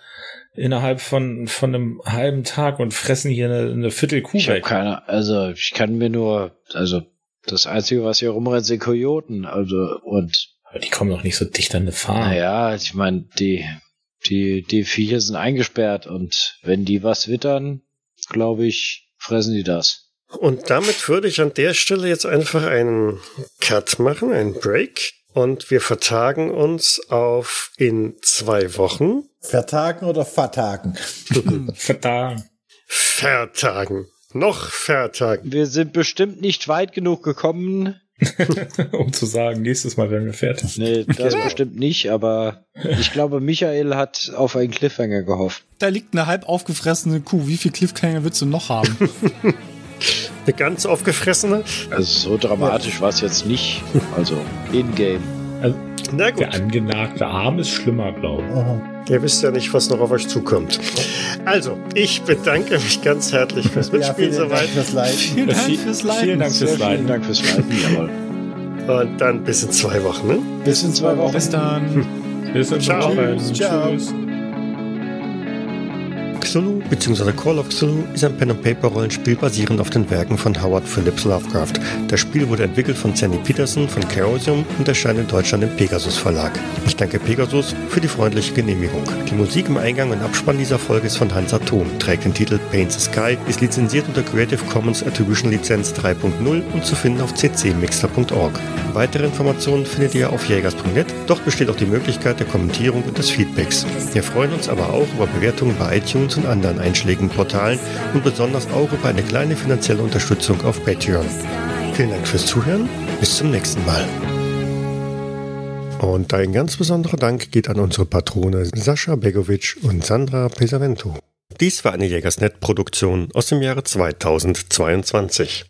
innerhalb von, von einem halben Tag und fressen hier eine, eine Viertel Kuh ich habe weg? keine, also ich kann mir nur, also das Einzige, was hier rumrennt, sind Kojoten. Also und Aber die kommen doch nicht so dicht an eine Farm. naja, ich meine, die, die, die Viecher sind eingesperrt und wenn die was wittern, glaube ich, fressen die das. Und damit würde ich an der Stelle jetzt einfach einen Cut machen, einen Break. Und wir vertagen uns auf in zwei Wochen. Vertagen oder vertagen? (laughs) Verdammt. Vertagen. Noch vertagen. Wir sind bestimmt nicht weit genug gekommen. (laughs) um zu sagen, nächstes Mal werden wir fertig. Nee, das bestimmt nicht, aber ich glaube, Michael hat auf einen Cliffhanger gehofft. Da liegt eine halb aufgefressene Kuh. Wie viel Cliffhanger willst du noch haben? (laughs) Eine ganz aufgefressene. Also so dramatisch war es jetzt nicht. Also in-game. Also, Na der gut, angenagte Arm ist schlimmer, glaube ich. Aha. ihr wisst ja nicht, was noch auf euch zukommt. Also, ich bedanke mich ganz herzlich fürs (laughs) Ja, Mitspielen vielen Dank soweit. fürs Leiten. Vielen Dank fürs Leiten. Vielen Dank fürs Vielen Leiten. Dank fürs Leiten, jawohl. Und dann bis in zwei Wochen. Ne? Bis in zwei Wochen. Bis dann. Bis in Ciao. Wochen. Ciao. Tschüss. Cthulhu bzw. Call of Cthulhu ist ein Pen-and-Paper-Rollenspiel basierend auf den Werken von Howard Phillips Lovecraft. Das Spiel wurde entwickelt von Sandy Peterson von Chaosium und erscheint in Deutschland im Pegasus Verlag. Ich danke Pegasus für die freundliche Genehmigung. Die Musik im Eingang und Abspann dieser Folge ist von Hans Atom, trägt den Titel Paint the Sky, ist lizenziert unter Creative Commons Attribution Lizenz 3.0 und zu finden auf ccmixter.org. Weitere Informationen findet ihr auf jägers.net, dort besteht auch die Möglichkeit der Kommentierung und des Feedbacks. Wir freuen uns aber auch über Bewertungen bei iTunes und anderen einschlägigen Portalen und besonders auch über eine kleine finanzielle Unterstützung auf Patreon. Vielen Dank fürs Zuhören, bis zum nächsten Mal. Und ein ganz besonderer Dank geht an unsere Patrone Sascha Begovic und Sandra Pesavento. Dies war eine Jägersnet-Produktion aus dem Jahre 2022.